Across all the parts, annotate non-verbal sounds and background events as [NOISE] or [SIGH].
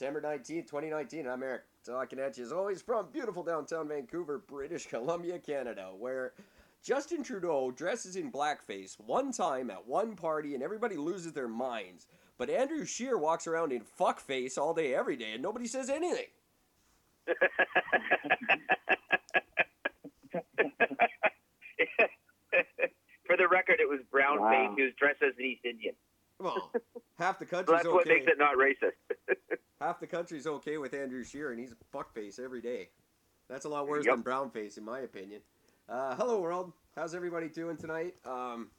September 19th, 2019. I'm Eric, talking at you as always from beautiful downtown Vancouver, British Columbia, Canada, where Justin Trudeau dresses in blackface one time at one party and everybody loses their minds. But Andrew Scheer walks around in fuckface all day, every day, and nobody says anything. [LAUGHS] For the record, it was brown Wow. face. He was dressed as an East Indian. Well, half the [LAUGHS] country's that's what makes it not racist. [LAUGHS] Half the country's okay with Andrew Shearer, and he's a fuckface every day. That's a lot worse Yep. than brownface, in my opinion. Uh, hello, world. How's everybody doing tonight? Um,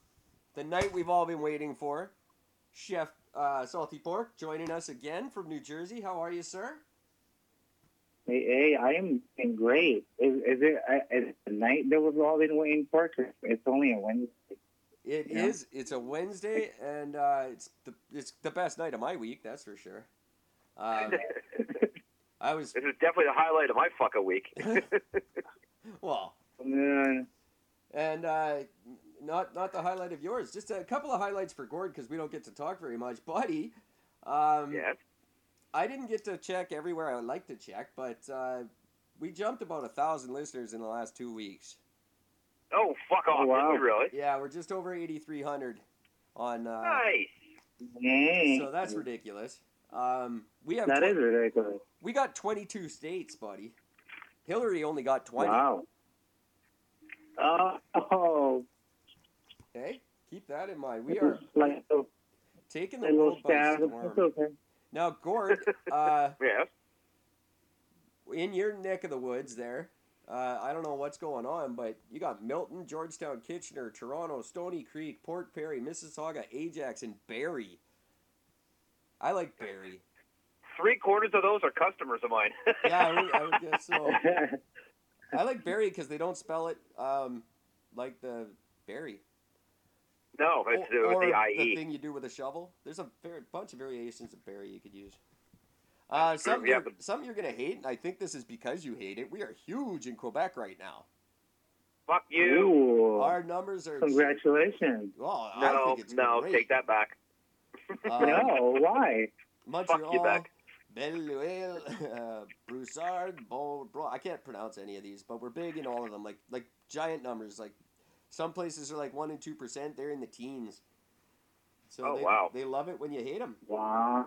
the night we've all been waiting for. Chef uh, Salty Pork joining us again from New Jersey. How are you, sir? Hey, hey, I am doing great. Is, is it uh, is it the night that we've all been waiting for? 'Cause it's only a Wednesday. It Yeah. is. It's a Wednesday, and uh, it's the it's the best night of my week. That's for sure. Um, [LAUGHS] I was This is definitely the highlight of my fucking week. [LAUGHS] [LAUGHS] well, Uh, and uh, not not the highlight of yours. Just a couple of highlights for Gord because we don't get to talk very much, buddy. Um, yes. I didn't get to check everywhere I would like to check, but uh, we jumped about a thousand listeners in the last two weeks. Oh, fuck off. Oh, wow. We really? Yeah, we're just over eighty three hundred on. Uh, Nice. So that's ridiculous. Um, we have That twen- is ridiculous. we got twenty two states, buddy. Hillary only got twenty. Wow. Oh, oh, Okay, keep that in mind. We are like taking the world by storm. Okay. Now, Gord, uh, [LAUGHS] Yes. in your neck of the woods there, uh, I don't know what's going on, but you got Milton, Georgetown, Kitchener, Toronto, Stoney Creek, Port Perry, Mississauga, Ajax, and Barrie. I like Barrie. Three quarters of those are customers of mine. [LAUGHS] Yeah, I would, I would guess so. [LAUGHS] I like Barrie because they don't spell it um, like the berry. no, it's or, uh, or the IE. thing you do with a shovel. There's a var- bunch of variations of berry you could use. Uh, That's true, something, yeah, you're, but- something you're gonna hate, and I think this is because you hate it. We are huge in Quebec right now. Fuck you. Ooh, Our numbers are. congratulations. Well, I No, think it's no, great. take that back. Um, no, why? Montreal, Quebec. Belle [LAUGHS] uh, Brossard, Bon, Bro- I can't pronounce any of these, but we're big in all of them. Like like giant numbers. Like some places are like one and two percent. They're in the teens. So Oh, they, wow. they love it when you hate them. Wow.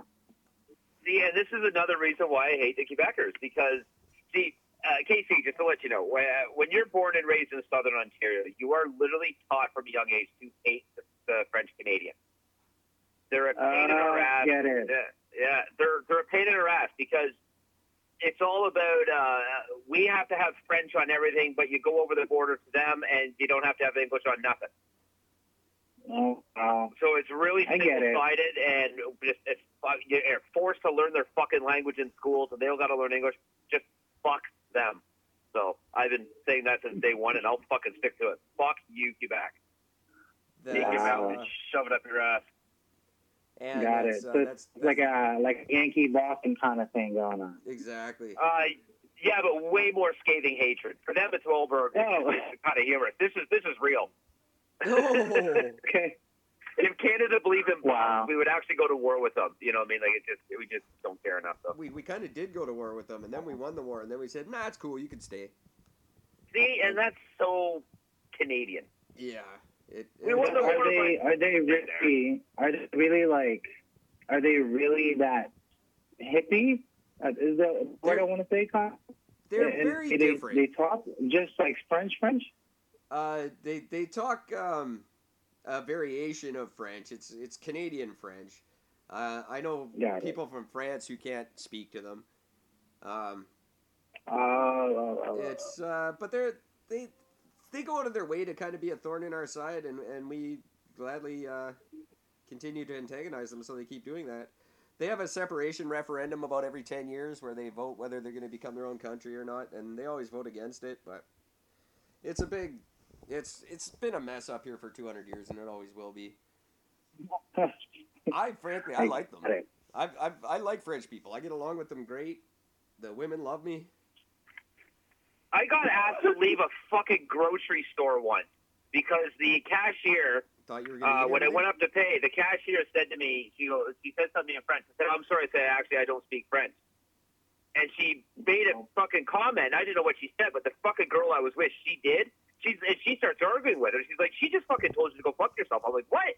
See, and this is another reason why I hate the Quebecers because, see, uh, Casey, just to let you know, when, when you're born and raised in Southern Ontario, you are literally taught from a young age to hate the, the French Canadian. They're a pain in our Uh, ass. get it. Yeah, yeah, they're they're a pain in our ass because it's all about uh, we have to have French on everything, but you go over the border to them and you don't have to have English on nothing. Oh, wow. So it's really I get it. simple-sided, and just it's fuck- you're forced to learn their fucking language in schools, and they don't got to learn English. Just fuck them. So I've been saying that since day one, and I'll fucking stick to it. Fuck you, Quebec. Take your mouth and shove it up your ass. And Got that's, it. Uh, So that's, it's like a like a Yankee Boston kind of thing going on. exactly. Uh, yeah, but way more scathing hatred. For them, it's over. Oh. It's kind of humorous. This is this is real. [LAUGHS] Oh, [LAUGHS] Okay. If Canada believed in bombs, Wow. we would actually go to war with them. You know what I mean? Like it just we just don't care enough. Though. we we kind of did go to war with them, and then we won the war, and then we said, "Nah, it's cool. You can stay." See, and that's so Canadian. Yeah. It, We it- won Are they are they really are they really like are they really that hippie? Uh, is that what I They're- want to say, Con? they're And very they, different. They talk just like French French. Uh, they they talk um, a variation of French. It's it's Canadian French. Uh, I know Got it. people from France who can't speak to them. Um, oh. it's uh, but they're they they go out of their way to kind of be a thorn in our side, and and we gladly uh, continue to antagonize them, so they keep doing that. They have a separation referendum about every ten years where they vote whether they're going to become their own country or not, and they always vote against it. But it's a big, it's it's been a mess up here for two hundred years, and it always will be. I frankly, I like them. I've, I've, I like French people. I get along with them great. The women love me. I got asked to leave a fucking grocery store once because the cashier Thought you were uh, when I went up to pay, the cashier said to me, she goes, she said something in French. I said, I'm sorry, I said, actually, I don't speak French. And she made a fucking comment. I didn't know what she said, but the fucking girl I was with, she did. She's and she starts arguing with her. She's like, she just fucking told you to go fuck yourself. I'm like, what?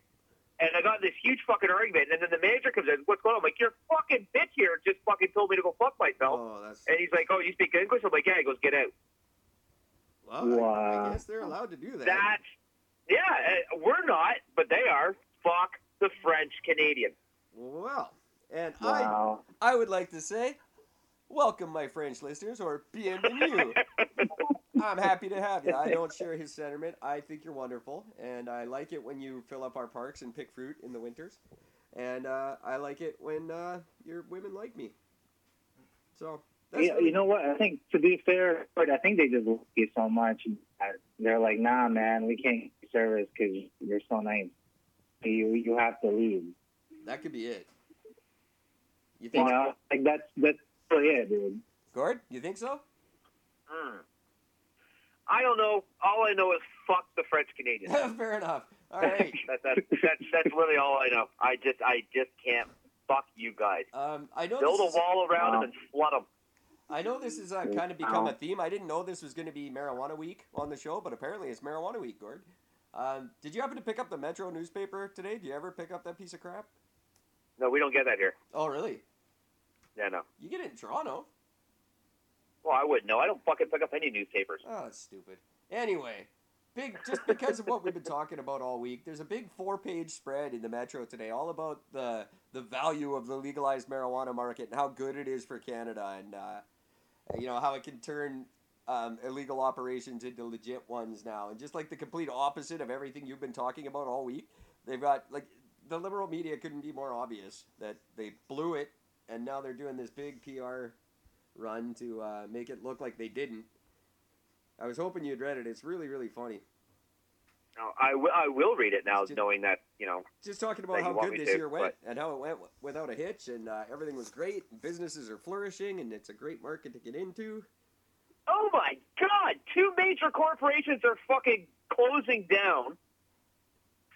And I got in this huge fucking argument. And then the manager comes in. What's going on? I'm like, your fucking bitch here just fucking told me to go fuck myself. Oh, that's. And he's like, oh, you speak English? I'm like, yeah. He goes, get out. Well, I- I, guess they're allowed to do that. That's yeah. uh, We're not, but they are. Fuck the French Canadian. Well, and I I would like to say, welcome, my French listeners, or bienvenue. [LAUGHS] I'm happy to have you. I don't share his [LAUGHS] sentiment. I think you're wonderful, and I like it when you fill up our parks and pick fruit in the winters, and uh, I like it when uh, your women like me. So that's Yeah, you know what? I think to be fair, but I think they just love you so much. that They're like, nah, man, we can't give you service because you're so nice. You you have to leave. that could be it. You You think, know, like that's that's really it, dude. Gord? You think so? Hmm. I don't know. All I know is fuck the French Canadians. [LAUGHS] Fair enough. All right. that, that, that's that's really all I know. I just I just can't fuck you guys. Um, I know Build this a is- wall around Wow. them and flood them. I know this has uh, kind of become a theme. I didn't know this was going to be Marijuana Week on the show, but apparently it's Marijuana Week, Gord. Um, did you happen to pick up the Metro newspaper today? Do you ever pick up that piece of crap? No, we don't get that here. Oh, really? Yeah, no. You get it in Toronto. Well, I wouldn't know. I don't fucking pick up any newspapers. Oh, that's stupid. Anyway, big just because of what we've been talking about all week, there's a big four-page spread in the Metro today, all about the the value of the legalized marijuana market and how good it is for Canada, and uh, you know how it can turn um, illegal operations into legit ones now, and just like the complete opposite of everything you've been talking about all week. They've got like the liberal media couldn't be more obvious that they blew it, and now they're doing this big PR run to uh, make it look like they didn't. I was hoping you'd read it. It's really, really funny. No, I will. I will read it now, Just- knowing that you know. Just talking about how good this to, year went but- and how it went without a hitch, and uh, everything was great. Businesses are flourishing, and it's a great market to get into. Oh my God! Two major corporations are fucking closing down.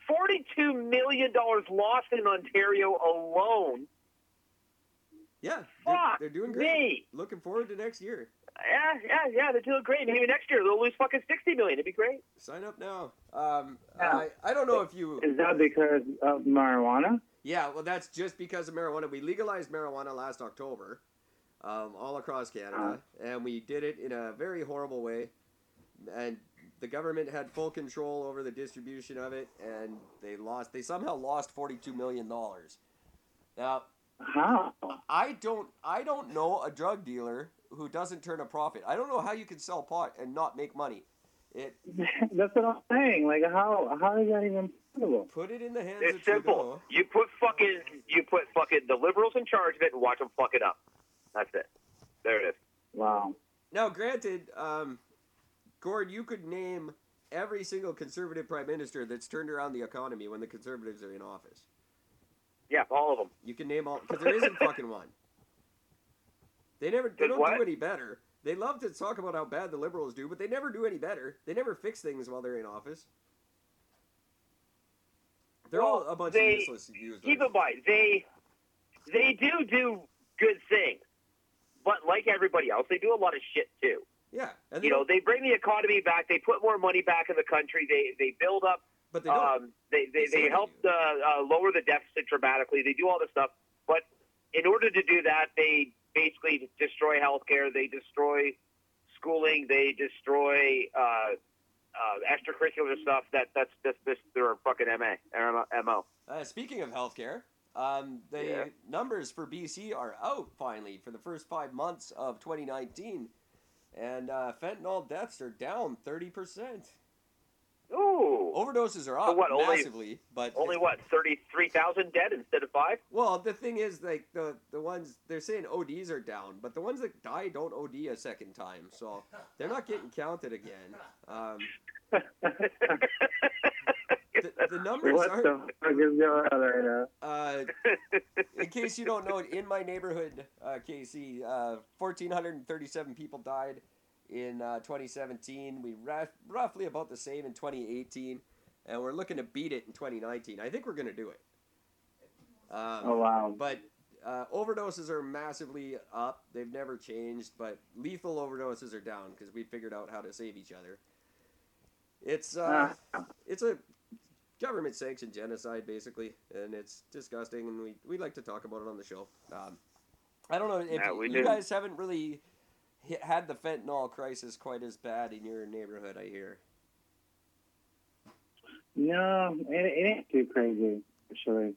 Forty-two million dollars lost in Ontario alone. Yeah, they're, Fuck they're doing great. me. Looking forward to next year. Yeah, yeah, yeah. They're doing great. Maybe next year they'll lose fucking sixty million. It'd be great. Sign up now. Um, Yeah. I, I don't know if you. Is that because of marijuana? Yeah, well, that's just because of marijuana. We legalized marijuana last October, um, all across Canada, and we did it in a very horrible way. And the government had full control over the distribution of it, and they lost. They somehow lost forty-two million dollars. Now, How? I don't. I don't know a drug dealer who doesn't turn a profit. I don't know how you can sell pot and not make money. It [LAUGHS] That's what I'm saying. Like, how how is that even possible? put it in the hands It's of simple. Trudeau. You put fucking you put fucking the liberals in charge of it and watch them fuck it up. That's it. There it is. Wow. Now, granted, um, Gord, you could name every single conservative prime minister that's turned around the economy when the conservatives are in office. Yeah, all of them. You can name all because there isn't fucking one. They never. They don't what? do any better. They love to talk about how bad the liberals do, but they never do any better. They never fix things while they're in office. They're all a bunch they- of useless users. Keep in mind they they do do good things, but like everybody else, they do a lot of shit too. yeah, You know, they bring the economy back. They put more money back in the country. They they build up. But they don't. Um, they they, They help uh, uh, lower the deficit dramatically. They do all this stuff, but in order to do that, they basically destroy healthcare. They destroy schooling. They destroy uh, uh, extracurricular stuff. That that's just this their fucking ma mo. Uh, speaking of healthcare, um, the Yeah. numbers for BC are out finally for the first five months of 2019, and uh, fentanyl deaths are down 30%. Ooh, Overdoses are So up what, only- massively, but only what thirty three thousand dead instead of five. well, the thing is, like the the ones they're saying ODs are down, but the ones that die don't OD a second time, so they're not getting counted again. Um, the, the numbers what are. the fuck is going on right now? Uh, in case you don't know, in my neighborhood, uh, Casey, uh, 1,437 people died in uh, 2017. We rough, roughly about the same in 2018, and we're looking to beat it in 2019. I think we're gonna do it. Um, Oh wow. but uh, overdoses are massively up. They've never changed, but lethal overdoses are down because we figured out how to save each other. It's uh, Uh, it's a government sanctioned genocide basically, and it's disgusting. And we we like to talk about it on the show. Um, I don't know if Yeah, we you guys haven't really hit, had the fentanyl crisis quite as bad in your neighborhood. I hear. no, it, it ain't too crazy actually.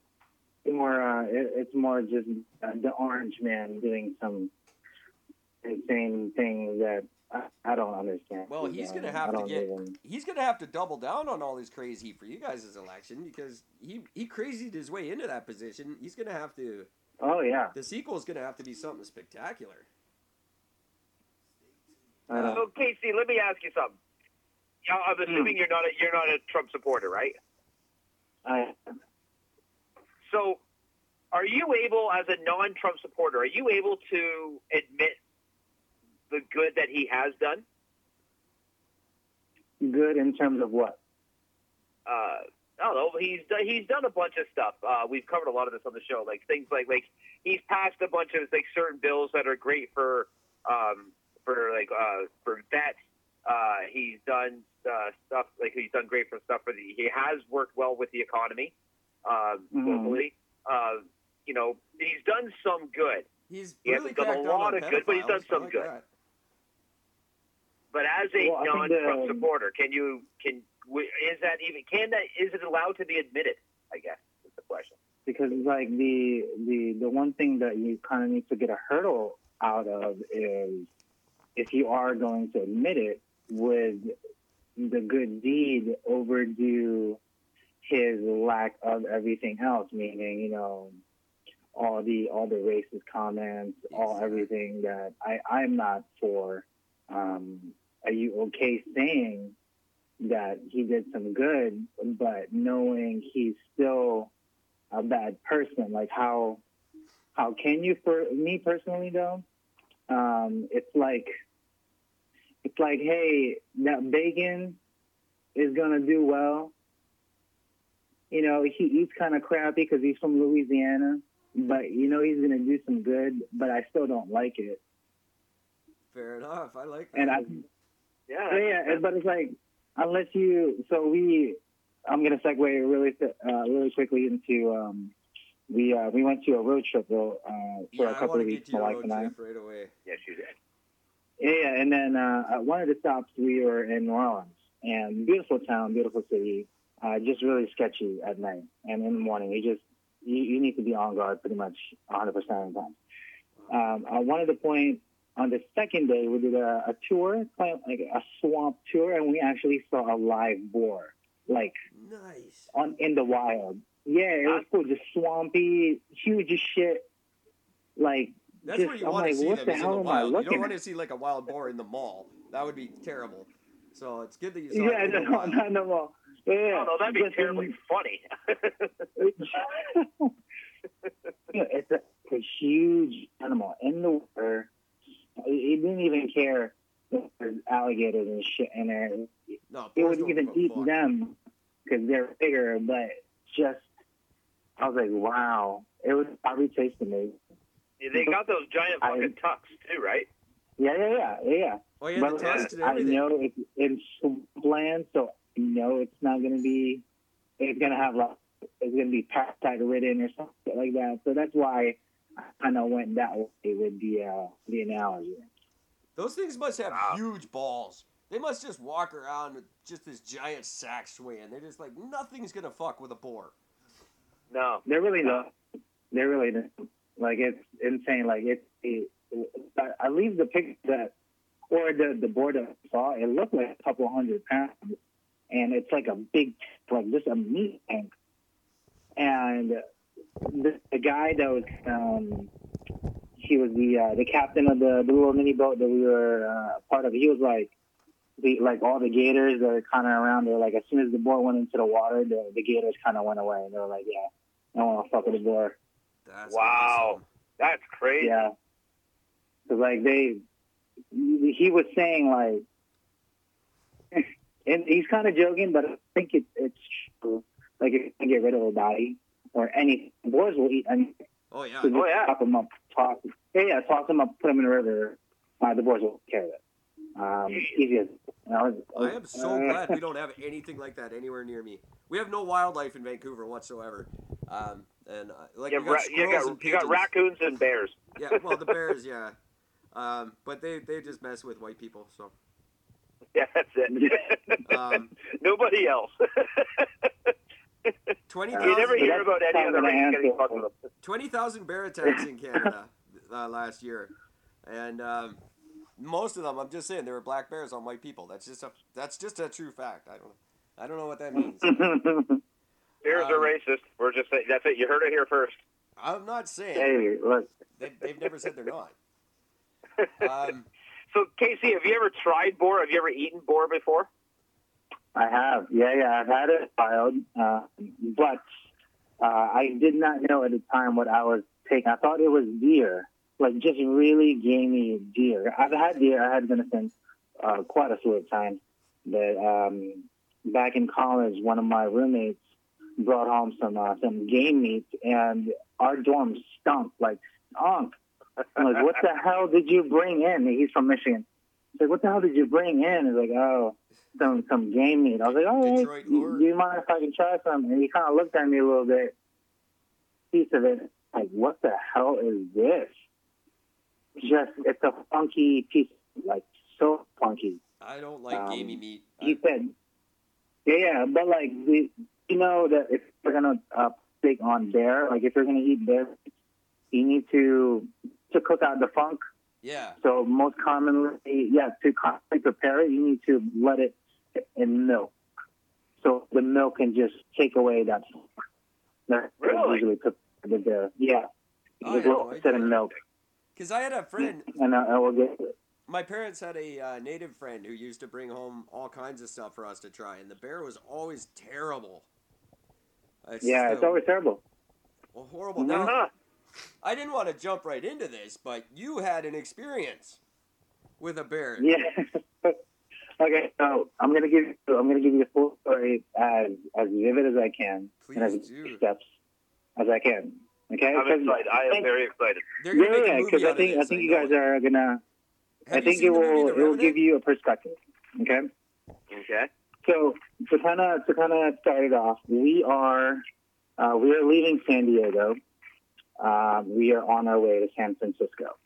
It's more, uh, it, it's more just uh, the orange man doing some insane things that I, I don't understand. Well, he's gonna have to get. even- He's gonna have to double down on all his crazy for you guys' election because he he crazied his way into that position. He's gonna have to. Oh yeah. The sequel is gonna have to be something spectacular. Don't- So Casey, let me ask you something. I'm assuming you're not a you're not a Trump supporter, right? I, So, are you able, as a non-Trump supporter, are you able to admit the good that he has done? good in terms of what? Uh, I don't know. He's done, he's done a bunch of stuff. Uh, we've covered a lot of this on the show, like things like like he's passed a bunch of like certain bills that are great for um, for like uh, for vets. Uh, he's done uh, stuff like he's done great for stuff for the. He has worked well with the economy um, Mhm. globally. Uh, you know, he's done some good. He's He really hasn't done a lot on of good, but he's done some like good. that. But as a Well, I think non-Trump the- supporter, can you can is that even can that is it allowed to be admitted? I guess is the question. because like the the the one thing that you kind of need to get a hurdle out of is if you are going to admit it, would the good deed overdo his lack of everything else? Meaning, you know, all the all the racist comments, all everything that I I'm not for. Um, are you okay saying that he did some good, but knowing he's still a bad person. Like how how can you for me personally though? Um, it's like it's like, hey, that bacon is gonna do well. You know, he eats kind of crappy because he's from Louisiana, but you know he's gonna do some good. But I still don't like it, Fair enough. I like that. and I Yeah, so yeah, but it's like unless you. So we, I'm gonna segue really uh, really quickly into um, we uh, we went to a road trip though uh, for yeah, a I couple want of to weeks, get to my your wife road and I. trip right away. yes, you did. Yeah, and then uh, at one of the stops we were in New Orleans, and beautiful town, beautiful city, uh, just really sketchy at night and in the morning. You just you, you need to be on guard pretty much 100 percent of the time. Um, I wanted to point on the second day we did a, a tour, like a swamp tour, and we actually saw a live boar, like Nice. on in the wild. Yeah, it was cool, just swampy, huge as shit. Like That's just, where you I'm want like, to see what them the is in hell the am I wild. You don't want at? to see like a wild boar in the mall. That would be terrible. So it's good that you saw Yeah, it [LAUGHS] in the no, wild. not no more. Yeah, Oh no, that'd be just in- terribly funny. [LAUGHS] it's a, a huge animal in the water. It, it didn't even care if there's alligators and shit in there. No, It would don't even eat fuck. them because they're bigger. But just, I was like, wow, it would probably taste amazing. They got those giant I- fucking tucks too, right? Yeah, yeah, yeah, yeah, yeah. Oh yeah, But the tusks and I know it's in swampland, so I know it's not going to be. It's going to have like it's going to be parasite ridden or something like that. So that's why I kind of went that way with the uh, the analogy. Those things must have Wow. huge balls. They must just walk around with just this giant sack swinging. They're just like nothing's gonna fuck with a boar. No. They're really not. They're really not. Like it's insane. Like it's it, I leave the picture that or the the board that I saw. It looked like a couple hundred pounds, and it's like a big like just a meat tank. And the, the guy that was um he was the uh, the captain of the, the little mini boat that we were uh, part of. He was like the like all the gators that are kind of around there. Like as soon as the boar went into the water, the the gators kind of went away. And they were like, yeah, I don't want to fuck with the boar. That's Wow. awesome. That's crazy. Yeah. Cause like they, he was saying like, [LAUGHS] and he's kind of joking, but I think it, it's true. Like if you can get rid of a body or any boys will eat anything. Oh yeah. So just Oh, yeah. Chop them up, toss. Yeah, yeah, toss them up, put them in the river. Uh, the boys will take care of it. Um, easy as. You know, I am so uh, glad we [LAUGHS] don't have anything like that anywhere near me. We have no wildlife in Vancouver whatsoever. Um, and uh, like You got, got ra- you, got, and you got raccoons and bears. [LAUGHS] Yeah, well the bears, [LAUGHS] yeah. Um, but they they just mess with white people. So [LAUGHS] Yeah, that's it. um, Nobody else. twenty you never hear about any other race getting fucked with 20,000 bear attacks in Canada uh, last year, and um, most of them, I'm just saying, there were black bears on white people. That's just a that's just a true fact. I don't I don't know what that means. Bears are Um, racist. We're just saying, that's it. You heard it here first. I'm not saying hey, look, they, they've never said they're not. [LAUGHS] Um, So, Casey, have you ever tried boar? Have you ever eaten boar before? I have. Yeah, yeah, I've had it filed, uh, but uh, I did not know at the time what I was taking. I thought it was deer, like just really gamey deer. I've had deer. I had venison uh, quite a few times. But um, back in college, one of my roommates brought home some uh, some game meat, and our dorm stunk like skunk. I'm like, what the [LAUGHS] hell did you bring in? He's from Michigan. He's like, what the hell did you bring in? He's like, oh, some some game meat. I was like, oh, Detroit hey, do you mind if I can try some? And he kind of looked at me a little bit, piece of it, like, what the hell is this? Just, it's a funky piece, like so funky. I don't like Um, gamey meat. He said, yeah, yeah, but like, the, you know that if you're gonna uh, stick on bear, like if you're gonna eat bear, you need to to cook out the funk yeah, so most commonly, yeah, to prepare it, you need to let it in milk. So the milk can just take away that. That's Really? usually put the beer. Yeah. I Just had no it in milk, because I had a friend. [LAUGHS] and uh, I will get. My parents had a uh, native friend who used to bring home all kinds of stuff for us to try, and the bear was always terrible. It's Yeah, it's a- always terrible. Well, horrible. Now, Uh-huh. I didn't want to jump right into this, but you had an experience with a bear. Yeah. [LAUGHS] okay, so I'm gonna give you. I'm gonna give you the full story as as vivid as I can and as Please do. steps as I can. Okay. I'm 'Cause excited. I am think- very excited. Yeah, make a yeah, movie because I think I think you guys it. are gonna. Have I think it will it will give you a perspective. Okay. Okay. So to kind of to kind of start it off, we are uh, we are leaving San Diego. Um, we are on our way to San Francisco.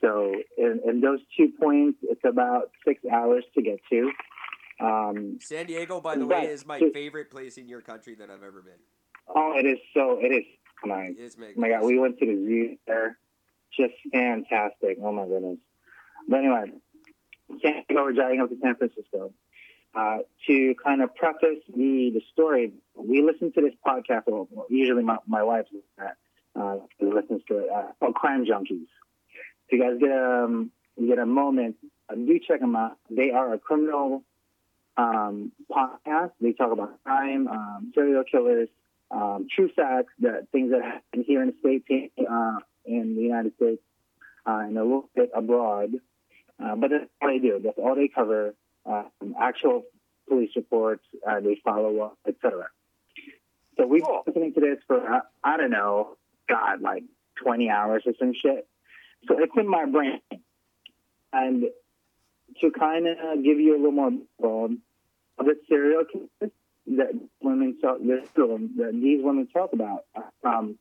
So in, in those two points, it's about six hours to get to. Um, San Diego, by the way, is my So- favorite place in your country that I've ever been. oh, it is so it is nice. It's Oh my God, we went to the zoo there. Just fantastic. Oh my goodness. But anyway, San Diego, we're driving up to San Francisco. Uh, to kind of preface the, the story, we listen to this podcast. Well, usually my, my wife uh, listens to it. Uh, called Crime Junkies. If you guys get a, um, get a moment, uh, do check them out. They are a criminal um, podcast. They talk about crime, um, serial killers, um, true facts, that things that happen here in the states, uh, in the United States, uh, and a little bit abroad. Uh, but that's all they do. That's all they cover. Uh, actual police reports. Uh, they follow up, etc. So we've Cool. been listening to this for uh, I don't know, God, like 20 hours or some shit. So it's in my brain, and to kind of give you a little more background of the serial killers that women talk, there's two of them that these women talk about from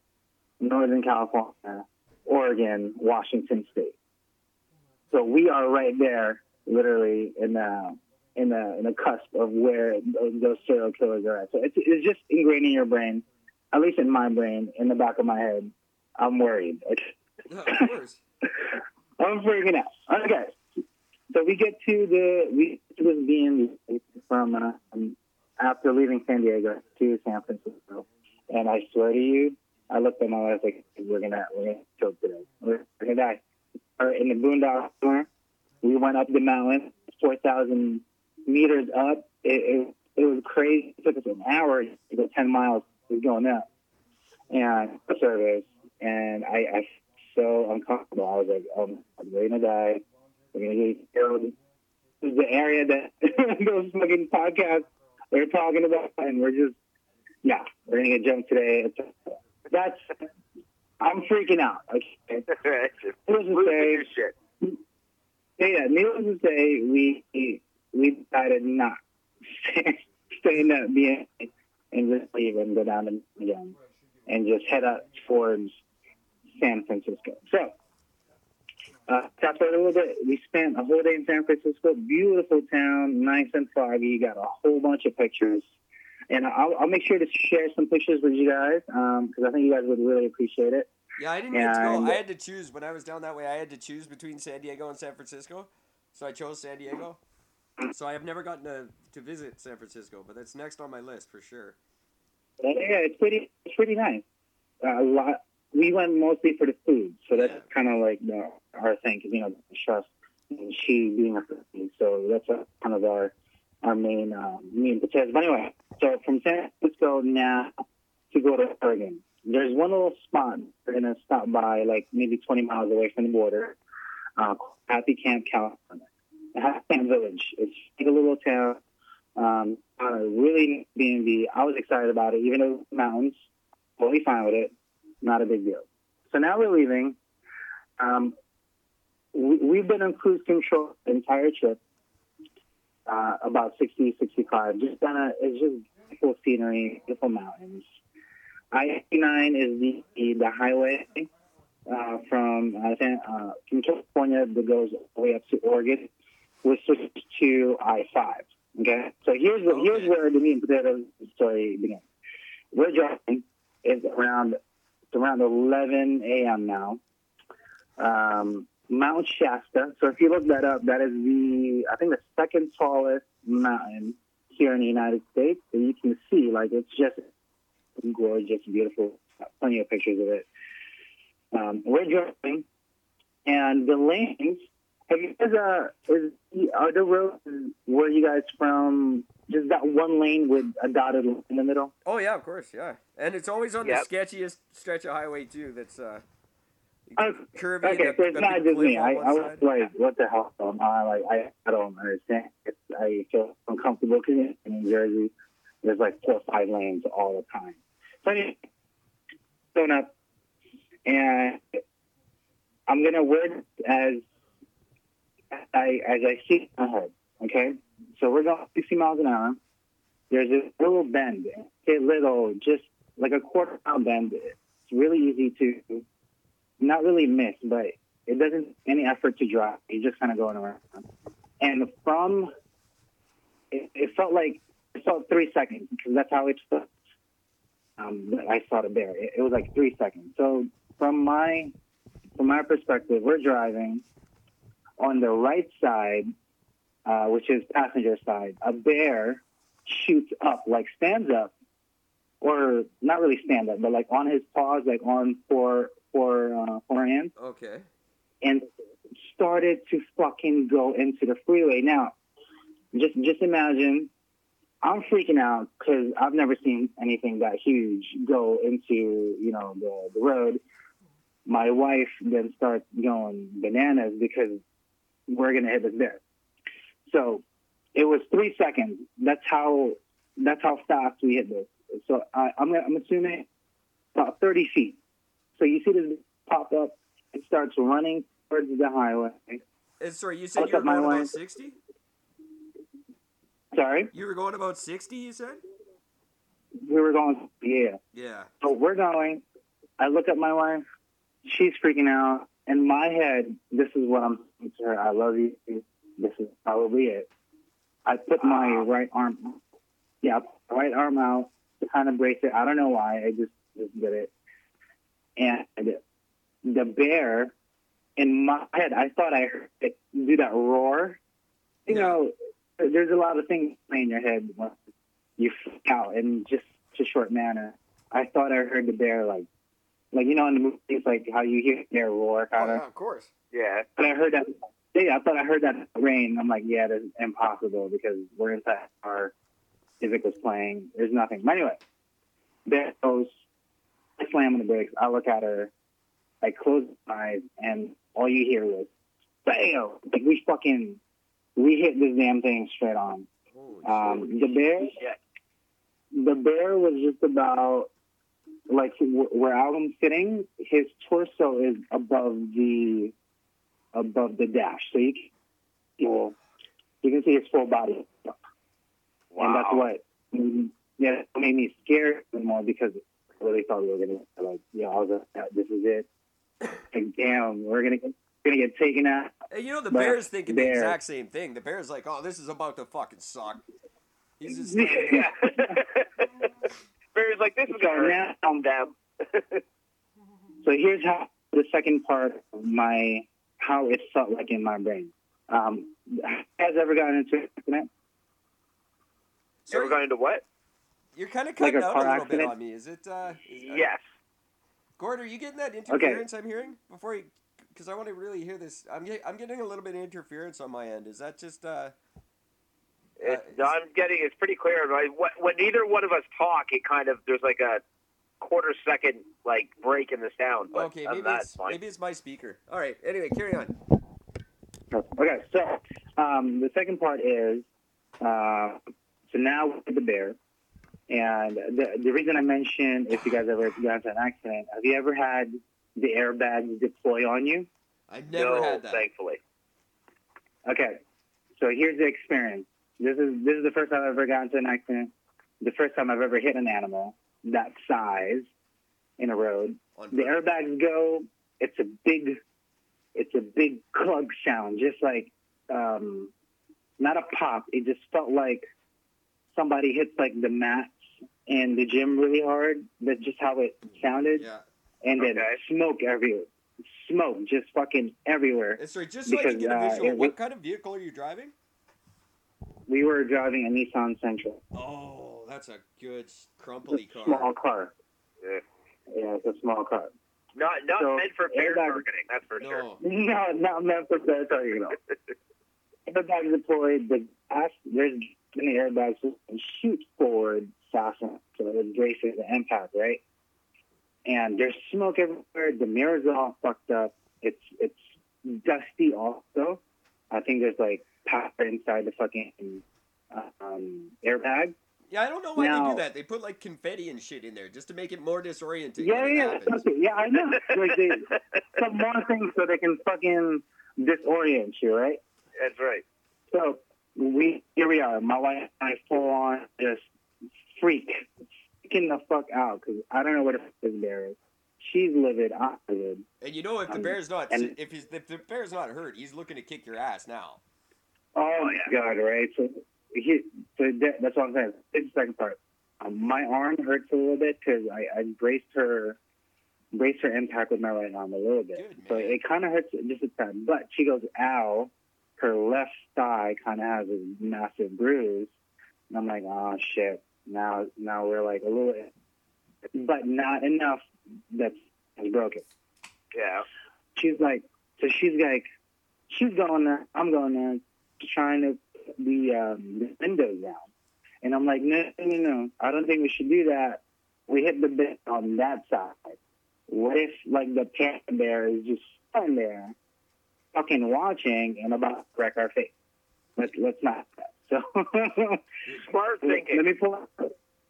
Northern California, Oregon, Washington State. So we are right there, literally in the in the in the cusp of where those, those serial killers are at. So it's it's just ingrained in your brain, at least in my brain, in the back of my head. I'm worried. [LAUGHS] of course. [LAUGHS] I'm freaking out. Okay. So we get to the we to this being from uh, um, after leaving San Diego to San Francisco, and I swear to you, I looked at my wife like we're gonna we're gonna choke today. We're, we're gonna die. Or in the boondocks, somewhere, we went up the mountain, four thousand meters up. It, it it was crazy. It took us an hour to go ten miles. We was going up, and service, and I I so uncomfortable. I was like, um, I'm ready to die. We're gonna get killed. This is the area that [LAUGHS] those fucking podcasts are talking about, and we're just yeah, we're gonna get jumped today. That's I'm freaking out. Okay, [LAUGHS] to Losing say, your shit. Yeah, needless to say, we we decided not [LAUGHS] in that BA and just leave and go down and again and just head up towards San Francisco. So, uh, fast forward a little bit. We spent a whole day in San Francisco. Beautiful town, nice and foggy. Got a whole bunch of pictures. And I'll, I'll make sure to share some pictures with you guys because I think you guys would really appreciate it. Yeah, I didn't get to go. I had to choose when I was down that way. I had to choose between San Diego and San Francisco, so I chose San Diego. So I have never gotten to, to visit San Francisco, but that's next on my list for sure. Yeah, it's pretty, it's pretty nice. Uh, a lot. We went mostly for the food, so that's Yeah. kind of like the, our thing. Because you know, chef and she being a foodie, so that's uh kind of our our main uh, main potatoes. But anyway, so from San Francisco now to go to Oregon, there's one little spot we're gonna stop by, like maybe 20 miles away from the border, uh, Happy Camp, California. Happy Camp Village. It's like a little town. Um, on a really B&B. I was excited about it, even though it's mountains. Totally fine with it. Not a big deal. So now we're leaving. Um, we, we've been on cruise control the entire trip, uh, about 60, 65. Just kind of, it's just beautiful scenery, beautiful mountains. I-89 is the, the highway uh, from, uh, uh, from California that goes all the way up to Oregon. We're switched to I-5. Okay, so here's the, here's where the meat and potatoes story begins. We're driving. It's around it's around 11 a.m. now. Um, Mount Shasta. So if you look that up, that is the I think the second tallest mountain here in the United States. So you can see like it's just gorgeous, beautiful. Plenty of pictures of it. Um, we're driving, and the lanes have you guys, uh, is, are the roads where you guys from just that one lane with a dotted line in the middle? Oh yeah, of course, yeah. And it's always on Yep. the sketchiest stretch of highway too. That's uh, curvy. Okay, so it's not just me. I, I was like, what the hell? Um, I, like, I, I don't understand. It's, I feel uncomfortable because in New Jersey, there's like four five lanes all the time. So anyway, going up, and I'm gonna word as I as I see it in my head. Okay, so we're going 60 miles an hour. There's a little bend, a little, just like a quarter mile bend. It's really easy to not really miss, but it doesn't any effort to drive. You're just kind of going around. And from it, it felt like felt three seconds because that's how it felt. Um, that I saw the bear. It, it was like three seconds. So from my from my perspective, we're driving on the right side, uh, which is passenger side. A bear shoots up, like stands up, or not really stand up, but like on his paws, like on four four uh, four hands Okay. and started to fucking go into the freeway. Now, just just imagine, I'm freaking out because I've never seen anything that huge go into you know the, the road. My wife then starts going bananas because we're gonna hit this bear. So it was three seconds. That's how that's how fast we hit this. So I, I'm I'm assuming about 30 feet. So you see this pop up. It starts running towards the highway. And sorry, you said you're going about 60. Sorry, You were going about sixty. You said. we were going. Yeah. Yeah. So we're going. I look at my wife. She's freaking out. In my head, this is what I'm saying to her. I love you. This is probably it. I put my right arm. Yeah, I put my right arm out to kind of brace it. I don't know why. I just just did it. And the bear, in my head, I thought I heard it do that roar. You Yeah. know, there's a lot of things playing in your head when you freak out in just a short manner. I thought I heard the bear like, like you know, in the movies, like how you hear the bear roar, Oh, kind of. yeah, of course. Yeah. But I heard that. Yeah, I thought I heard that rain. I'm like, yeah, that's impossible because we're inside our music was playing. There's nothing. But anyway, there goes. I slam on the brakes. I look at her. I close my eyes, and all you hear was bam! Like we fucking we hit this damn thing straight on. Um, the bear, the bear was just about like where I'm sitting. His torso is above the above the dash, so you can, well, you can see his full body, Wow. and that's what yeah it made me scared more because I really thought we were gonna like yeah I was like, this is it. Like damn, we're gonna get gonna get taken out. Hey, you know the But Bears thinking the exact same thing. The Bears like, oh, this is about to fucking suck. He's just yeah. [LAUGHS] Barry's like, this is gonna hurt now Calm down. So here's how the second part of my how it felt like in my brain. Um, has ever gotten into an accident? So we're going into what? you're kind of like cutting a out a car little bit accident? on me. Is it? Uh, is, uh, Yes. Gord, are you getting that interference I'm hearing before you? Because I want to really hear this. I'm get, I'm getting a little bit of interference on my end. Is that just? uh It's, Uh, I'm getting it's pretty clear. Right? When, when neither one of us talk, it kind of there's like a quarter second like break in the sound. But Okay, maybe that, it's fine. maybe it's my speaker. All right. Anyway, carry on. Okay, so um, the second part is uh, so now with the bear, and the the reason I mentioned if you guys ever got into an accident, have you ever had the airbags deploy on you? I've never no, had that. thankfully. Okay, so here's the experience. This is this is the first time I've ever gotten into an accident. The first time I've ever hit an animal that size in a road. On The purpose. airbags go. It's a big, it's a big clug sound, just like um, not a pop. It just felt like somebody hits like the mats in the gym really hard. That's just how it sounded. Yeah. And then Okay. smoke everywhere. Smoke just fucking everywhere. And sorry, just so I can get a uh, visual, it- what kind of vehicle are you driving? We were driving a Nissan Sentra. Oh, that's a good It's crumply a car. small car. Yeah. Yeah, it's a small car. Not not So, meant for bear airbags- targeting. That's for sure. No. [LAUGHS] No, not meant for that. Tell you know. [LAUGHS] Airbags deployed. The gas, there's many airbags and shoot forward fast enough so it braces the impact, right? And there's smoke everywhere. The mirrors are all fucked up. It's it's dusty also. I think there's like powder inside the fucking um, airbag. Yeah, I don't know why they do that. They put like confetti and shit in there just to make it more disorienting. Yeah, when it yeah, okay. yeah. I know. Like they some more things so they can fucking disorient you, right? That's right. So we here we are. My wife and I full on just freak, freaking the fuck out because I don't know what this bear is. She's livid. I'm livid. And you know, if the Um, bear's not, and- if he's if the bear's not hurt, he's looking to kick your ass now. Oh my god! Right. So he, so that, that's what I'm saying. It's the second part. Um, my arm hurts a little bit because I, I braced her, braced her impact with my right arm a little bit. Good, So it kind of hurts just a tad. But she goes, "Ow!" Her left thigh kind of has a massive bruise, and I'm like, "Oh shit!" Now, now we're like a little, but not enough that's broken. Yeah. She's like, so she's like, she's going there. I'm going there, trying to put the um, the windows down, and I'm like, no, no, no. I don't think we should do that. We hit the bit on that side. What if like the panda bear is just standing there, fucking watching and about to wreck our face? Let's let's not. So [LAUGHS] Smart let me pull. Up.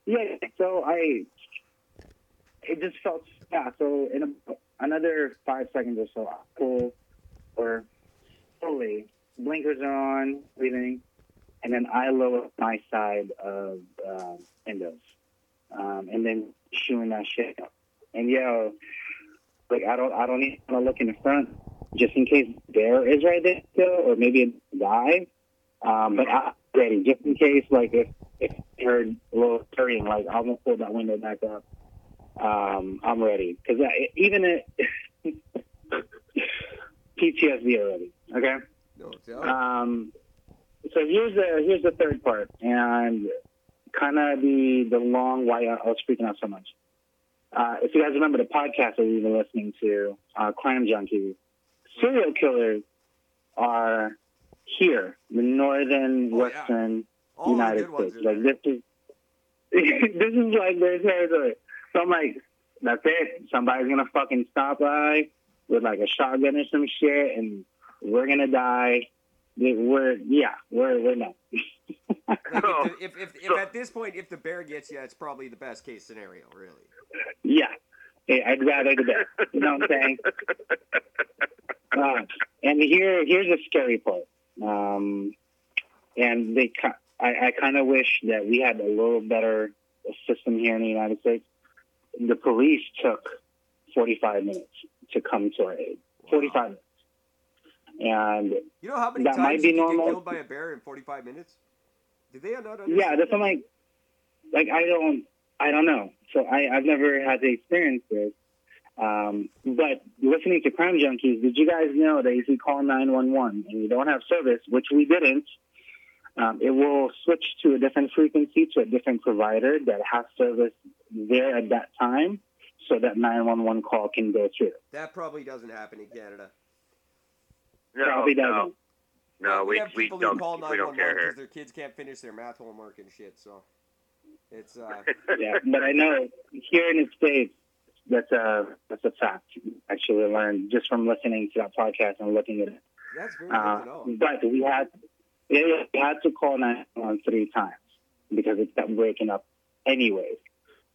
Yeah. So I, it just felt yeah. So in about another five seconds or so, I pull or slowly blinkers are on, everything, and then I lower my side of uh, windows, um, and then shooting that shit. up. And yo, like I don't, I don't even want to look in the front just in case bear is right there still, or maybe a guy. Um, but I'm ready just in case, like if if I heard a little stirring, like I'm gonna pull that window back up. Um, I'm ready because even it, [LAUGHS] PTSD already. Okay. Um, so here's the here's the third part, and kind of the the long why I was freaking out so much. Uh, if you guys remember the podcast that we've been listening to, uh, Crime Junkie, serial killers are here, the northern Oh, western the United States. Like this is [LAUGHS] this is like their territory. So I'm like, that's it. Somebody's gonna fucking stop by with like a shotgun or some shit and we're gonna die. We're yeah, we're we're not. Like, if, if, if, if [LAUGHS] at this point, if the bear gets you, it's probably the best case scenario, really. Yeah, Hey, I'd rather the best. You know what I'm saying? [LAUGHS] Uh, and here, here's the scary part. Um, and they, I, I kind of wish that we had a little better system here in the United States. The police took 45 minutes to come to our aid. 45 minutes. And You know how many That times might be normal. get killed by a bear in 45 minutes? Did they not understand? yeah, that's what I'm like. Like I don't, I don't know. So I, I've never had to experience this. Um, but listening to Crime Junkies, did you guys know that if you call 911 and you don't have service, which we didn't, um, it will switch to a different frequency to a different provider that has service there at that time, so that 911 call can go through. That probably doesn't happen in Canada. no, Probably no, doesn't. no, we have we people don't who call we don't care because their kids can't finish their math homework and shit. So it's uh, [LAUGHS] yeah, but I know here in the states, that's a that's a fact. Actually, learned just from listening to that podcast and looking at it. that's very Uh, good to but we had yeah, we had to call 911 three times because it kept breaking up. Anyways,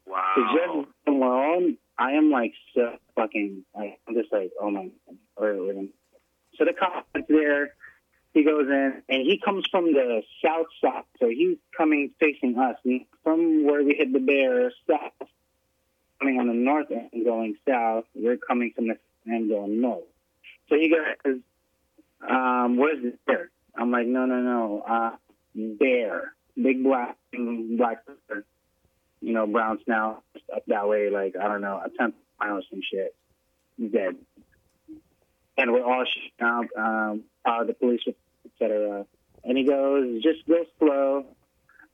so Wow. just alone, I am like so fucking. Like, I'm just like, oh my. God. Or, or, so the cop is there. He goes in and he comes from the south side, so he's coming facing us. From where we hit the bear south, coming on the north end going south. We're coming from the end going north. So he goes, um, "Where's the bear?" I'm like, "No, no, no, uh, bear, big black, black, you know, brown snout up that way, like I don't know, a tenth mile or some shit, dead." And we're all out, um, uh, the police, etc. And he goes, "Just go slow."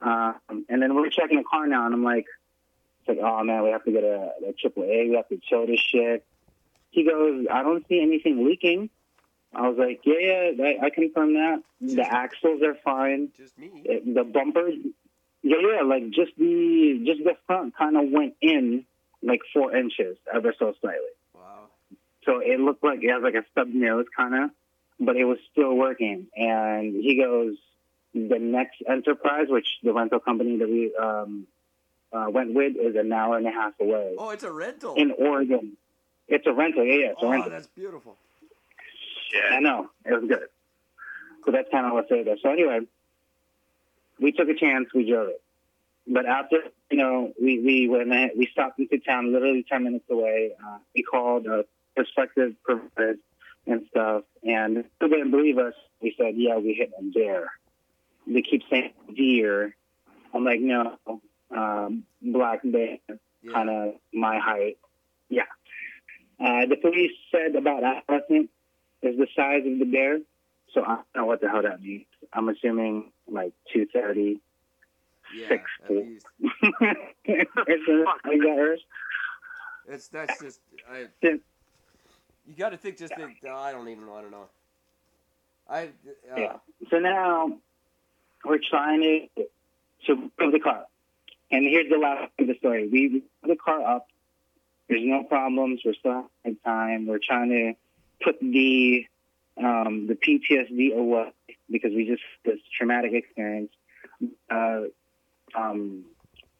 Um, and then we're checking the car now, and I'm like, it's like, oh man, we have to get a, a triple A. We have to chill this shit. He goes, I don't see anything leaking. I was like, yeah, yeah, I, I confirm that. The axles are fine. Just me. It, the bumpers, yeah, yeah, like just the just the front kind of went in like four inches, ever so slightly. Wow. So it looked like it has like a stub nose kind of, but it was still working. And he goes, the next enterprise, which the rental company that we um, uh, went with, is an hour and a half away Oh, it's a rental. in Oregon. It's a rental, yeah, yeah, it's a oh, rental. that's beautiful. Yeah, I know it was good. So that's kind of what saved us. So anyway, we took a chance. We drove it. But after you know, we we went ahead, we stopped into town, literally ten minutes away. Uh, we called a prospective providers and stuff, and they didn't believe us. We said, "Yeah, we hit a deer. They keep saying deer. I'm like, no, um, black bear Yeah. kind of my height. Yeah. Uh, the police said about adolescent is the size of the bear. So I don't know what the hell that means. I'm assuming like 230. yeah, six feet. It's [LAUGHS] that, Urs? It's that's just I. You got to think. Just think. oh, I don't even want to know. I. Uh, Yeah. So now we're trying to to move the car. And here's the last of the story. We put the car up. There's no problems. We're still having time. We're trying to put the um, the PTSD away because we just this traumatic experience. Uh, um,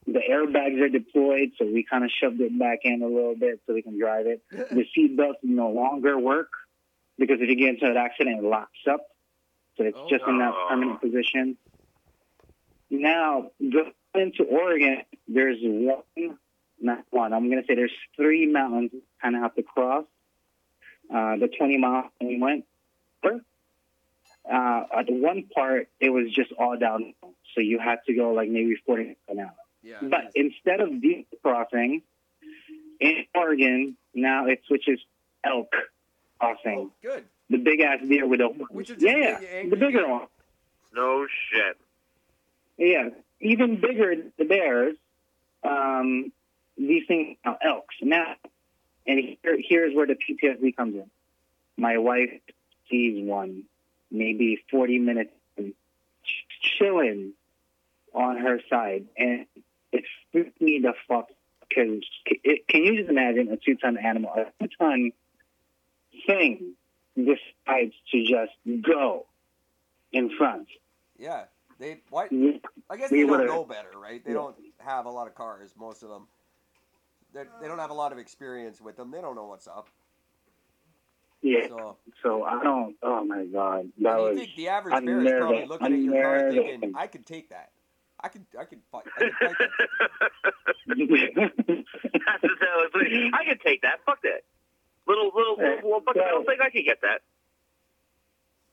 the airbags are deployed, so we kind of shoved it back in a little bit so we can drive it. [LAUGHS] The seat belts no longer work because if you get into an accident, it locks up. So it's Oh, just in that permanent position. Now, going into Oregon, there's one, not one, I'm going to say there's three mountains you kind of have to cross. Uh, the 20 mile we went. Uh, at the one part, it was just all downhill. So you had to go like maybe 40 an hour. yeah. But instead of deep crossing in Oregon, now it switches elk crossing. oh, good. The big ass deer with the horns. Which are just yeah, yeah, the bigger one. No shit. Yeah, even bigger than the bears. Um, these things are elks now, and here, here's where the PTSD comes in. My wife sees one, maybe 40 minutes, chilling on her side, and it freaked me the fuck. Because can you just imagine a two-ton animal, a two-ton thing decides to just go in front. Yeah, they why? I guess they don't know better, right? They don't have a lot of cars. Most of them, they they don't have a lot of experience with them. They don't know what's up. Yeah. So So I don't. Oh my god, that and you was. think the average I'm bear is probably nervous. looking I'm at your car nervous. thinking, "I could take that. I could I could fight. I could fight that." [LAUGHS] That's just how it's like, I can take that. Fuck that. Little little Hey, little, little fucking so- little thing. I can get that.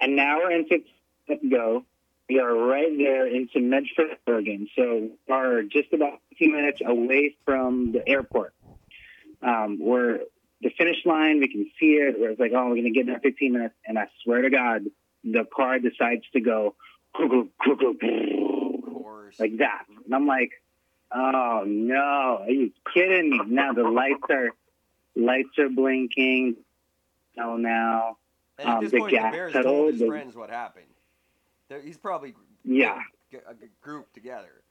An hour and fifty minutes ago, we are right there into Medford, Oregon. So we are just about 15 minutes away from the airport. Um, we're the finish line. We can see it. Where it's like, oh, we're gonna get there in 15 minutes, and I swear to God, the car decides to go like that, and I'm like, oh no, are you kidding me? Now the lights are lights are blinking. Oh no, now. um, this the gas pedal, his the- friends what happened. They're, he's probably Yeah. get a g- group together.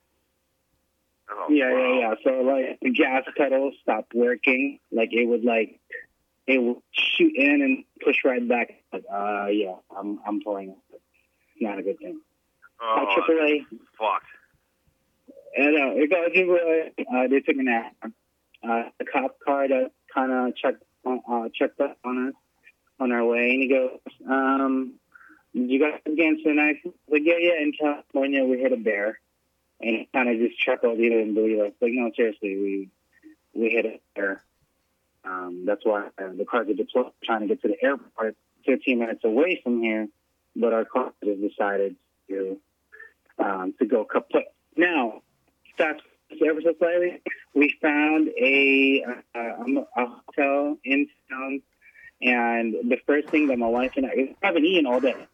Oh, Yeah, wow. yeah, yeah. So like the gas pedal stopped working. Like it would like it would shoot in and push right back. Like, uh, yeah, I'm I'm pulling. It's not a good thing. Oh, Uh, AAA, fuck. and uh, it got AAA. Uh, they took an action. Uh, the cop car that kind of checked on- uh, checked up on us on our way, and he goes, um, "Did you guys get into an accident?" Like, yeah, yeah. In California, we hit a bear, and kind of just chuckled. He didn't believe us. Like, no, seriously, we we hit a bear. Um, that's why uh, the cars are deployed, trying to get to the airport, 15 minutes away from here, but our car just decided to um, to go kaput. Now, fast ever so slightly, we found a, uh, um, a hotel in town, and the first thing that my wife and I haven't eaten all day.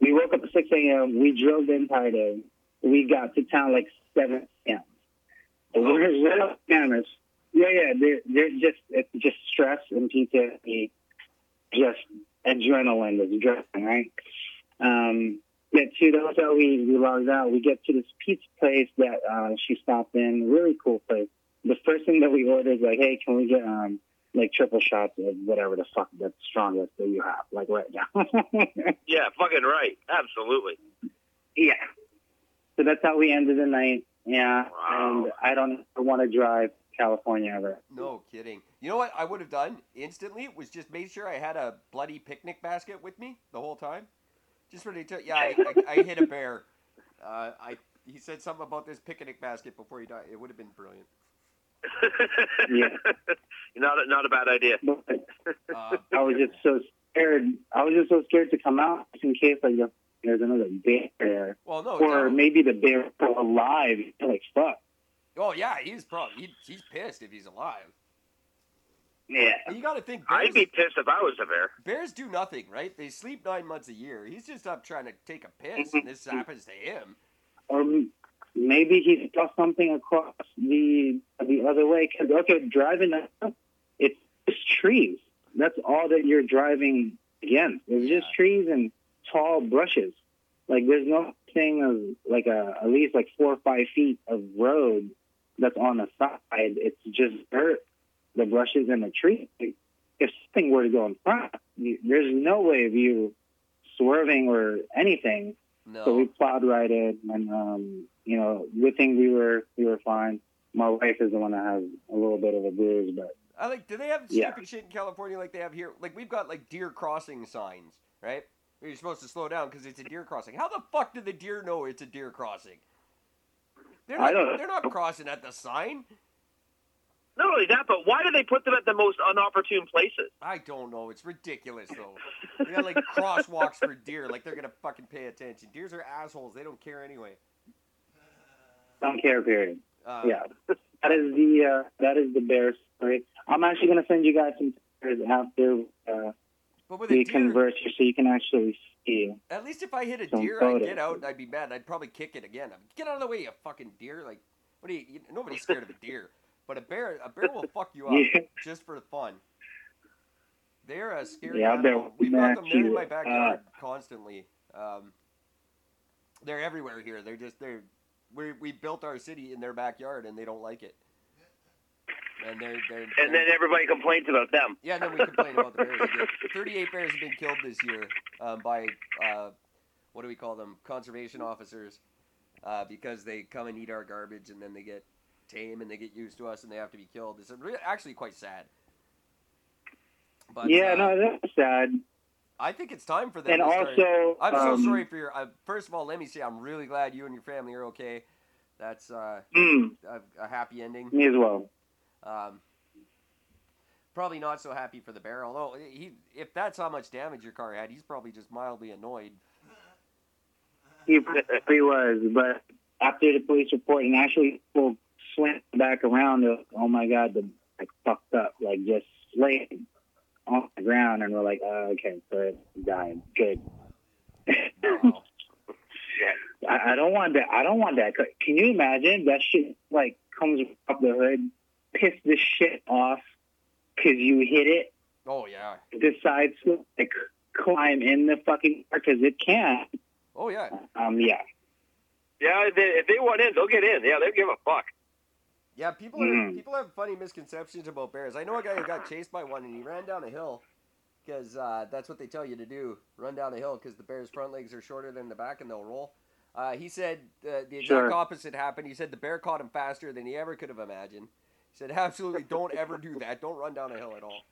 We woke up at 6 a.m. We drove the entire day. We got to town like 7 a.m. Oh, We're cameras. Yeah, yeah. They're just it's just stress and PTSD, just adrenaline is driving, right? Um, get to the hotel, we, we logged out. We get to this pizza place that uh, she stopped in. Really cool place. The first thing that we ordered is like, hey, can we get um like triple shots of whatever the fuck that's strongest that you have, like right now. [LAUGHS] Yeah, fucking right. Absolutely. yeah. So that's how we ended the night. Yeah, Wow. and I don't want to drive California ever. No kidding. You know what I would have done instantly was just made sure I had a bloody picnic basket with me the whole time. Just ready to yeah, I, I, I hit a bear. Uh, I he said something about this picnic basket before he died. It would have been brilliant. Yeah. [LAUGHS] not a, not a bad idea. But [LAUGHS] Uh, I was just so scared. I was just so scared to come out just in case like there's another bear there, well, no, or no. maybe the bear is still alive. Like fuck. oh yeah, he's probably he, he's pissed if he's alive. Yeah. And you got to think bears, I'd be pissed if I was a bear. bears do nothing, right? They sleep nine months a year. He's just up trying to take a piss, and this happens to him. Or m- maybe he saw something across the the other way. 'Cause, okay, driving up, it's just trees. That's all that you're driving against. It's just trees and tall brushes. Like there's no thing of like a at least like four or five feet of road that's on the side. It's just dirt, the brushes and the tree. If something were to go in front, you, there's no way of you swerving or anything. No, So we plowed right in, and um, you know, good thing we were we were fine. My wife is the one that has a little bit of a bruise, but I like. Do they have Yeah. stupid shit in California like they have here? Like we've got like deer crossing signs, right? Where you're supposed to slow down because it's a deer crossing. How the fuck do the deer know it's a deer crossing? They're I don't They're not crossing at the sign. Not only that, but why do they put them at the most unopportune places? I don't know. It's ridiculous though. They got like crosswalks for deer. Like they're gonna fucking pay attention. Deers are assholes. They don't care anyway. don't care. Period. Uh, Yeah, that is the uh, that is the bear story. I'm actually gonna send you guys some pictures after uh, But we deer, converse here, so you can actually see. at least if I hit a deer, I'd get out and I'd be mad. I'd probably kick it again. Get out of the way, you fucking deer! Like, what do you? you nobody's scared of a deer, but a bear, a bear will [LAUGHS] fuck you up. Yeah. just for fun. They're a scary Yeah, they're animal. We've got them. They're in my Uh, backyard constantly. Um, they're everywhere here. They're just they're we we built our city in their backyard and they don't like it. and they're they're And then everybody complains about them. yeah, and then we complain about the bears again. Thirty-eight bears have been killed this year um, by uh, what do we call them? Conservation officers, uh, because they come and eat our garbage, and then they get tame and they get used to us, and they have to be killed. It's actually quite sad. But yeah, uh, no, that's sad. I think it's time for them. And to start- also, I'm so um, sorry for your. Uh, first of all, let me say I'm really glad you and your family are okay. That's uh, Mm, a, a happy ending. me as well. Um, probably not so happy for the bear. Although he, if that's how much damage your car had, he's probably just mildly annoyed. He probably was, but after the police report and actually people slammed back around, they're like, oh my god, the like fucked up, like just laying on the ground, and we're like, oh, okay, so it died, good. Wow. [LAUGHS] I, I don't want that. I don't want that. Can you imagine that shit like comes up the hood, piss the shit off because you hit it, oh yeah. decides to like climb in the fucking car because it can. Oh yeah. Um, yeah. Yeah, if they, if they want in, they'll get in. Yeah, they'll give a fuck. Yeah. People are, Mm. people have funny misconceptions about bears. I know a guy who got chased by one and he ran down a hill because uh, that's what they tell you to do: run down a hill because the bear's front legs are shorter than the back and they'll roll. Uh, he said uh, the exact Sure. opposite happened. He said the bear caught him faster than he ever could have imagined. He said, absolutely, don't ever do that. Don't run down a hill at all.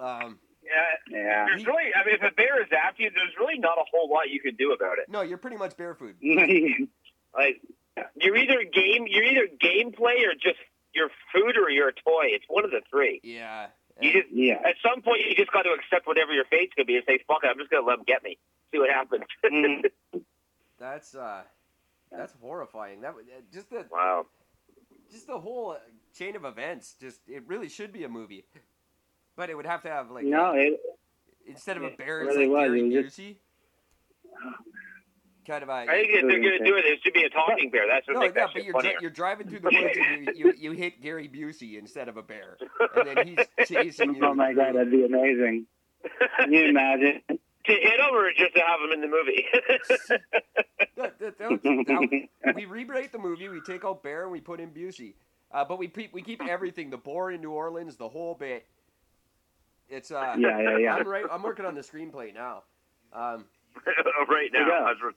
Um, Yeah, Yeah. there's really. I mean, if a bear is after you, there's really not a whole lot you can do about it. no, you're pretty much bear food. [LAUGHS] Like, you're either game, you're either gameplay or just your food or you're a toy. It's one of the three. Yeah. You just, yeah. at some point, you just got to accept whatever your fate's gonna be and say, "Fuck it, I'm just gonna let them get me. See what happens." [LAUGHS] Mhm. That's uh, that's horrifying. That would- uh, just the wow. just the whole uh, chain of events. Just it really should be a movie, but it would have to have like no, it, instead of a it bear, it's really like was. Gary It was Busey. Kind of a I think if they're gonna do it, it should be a talking bear. That's what no, makes yeah, that but you're dri- you're driving through the [LAUGHS] woods and you, you you hit Gary Busey instead of a bear, and then he's chasing you. [LAUGHS] oh my god, that'd be amazing. Can you imagine? to hit them or just to have them in the movie? [LAUGHS] That- that- that- now, we rewrite the movie. We take out Bear and we put in Busey, uh, but we pe- we keep everything. The boar in New Orleans, the whole bit. It's uh, yeah, yeah, yeah. I'm right. I'm working on the screenplay now, um, [LAUGHS] right now, Yeah. as we're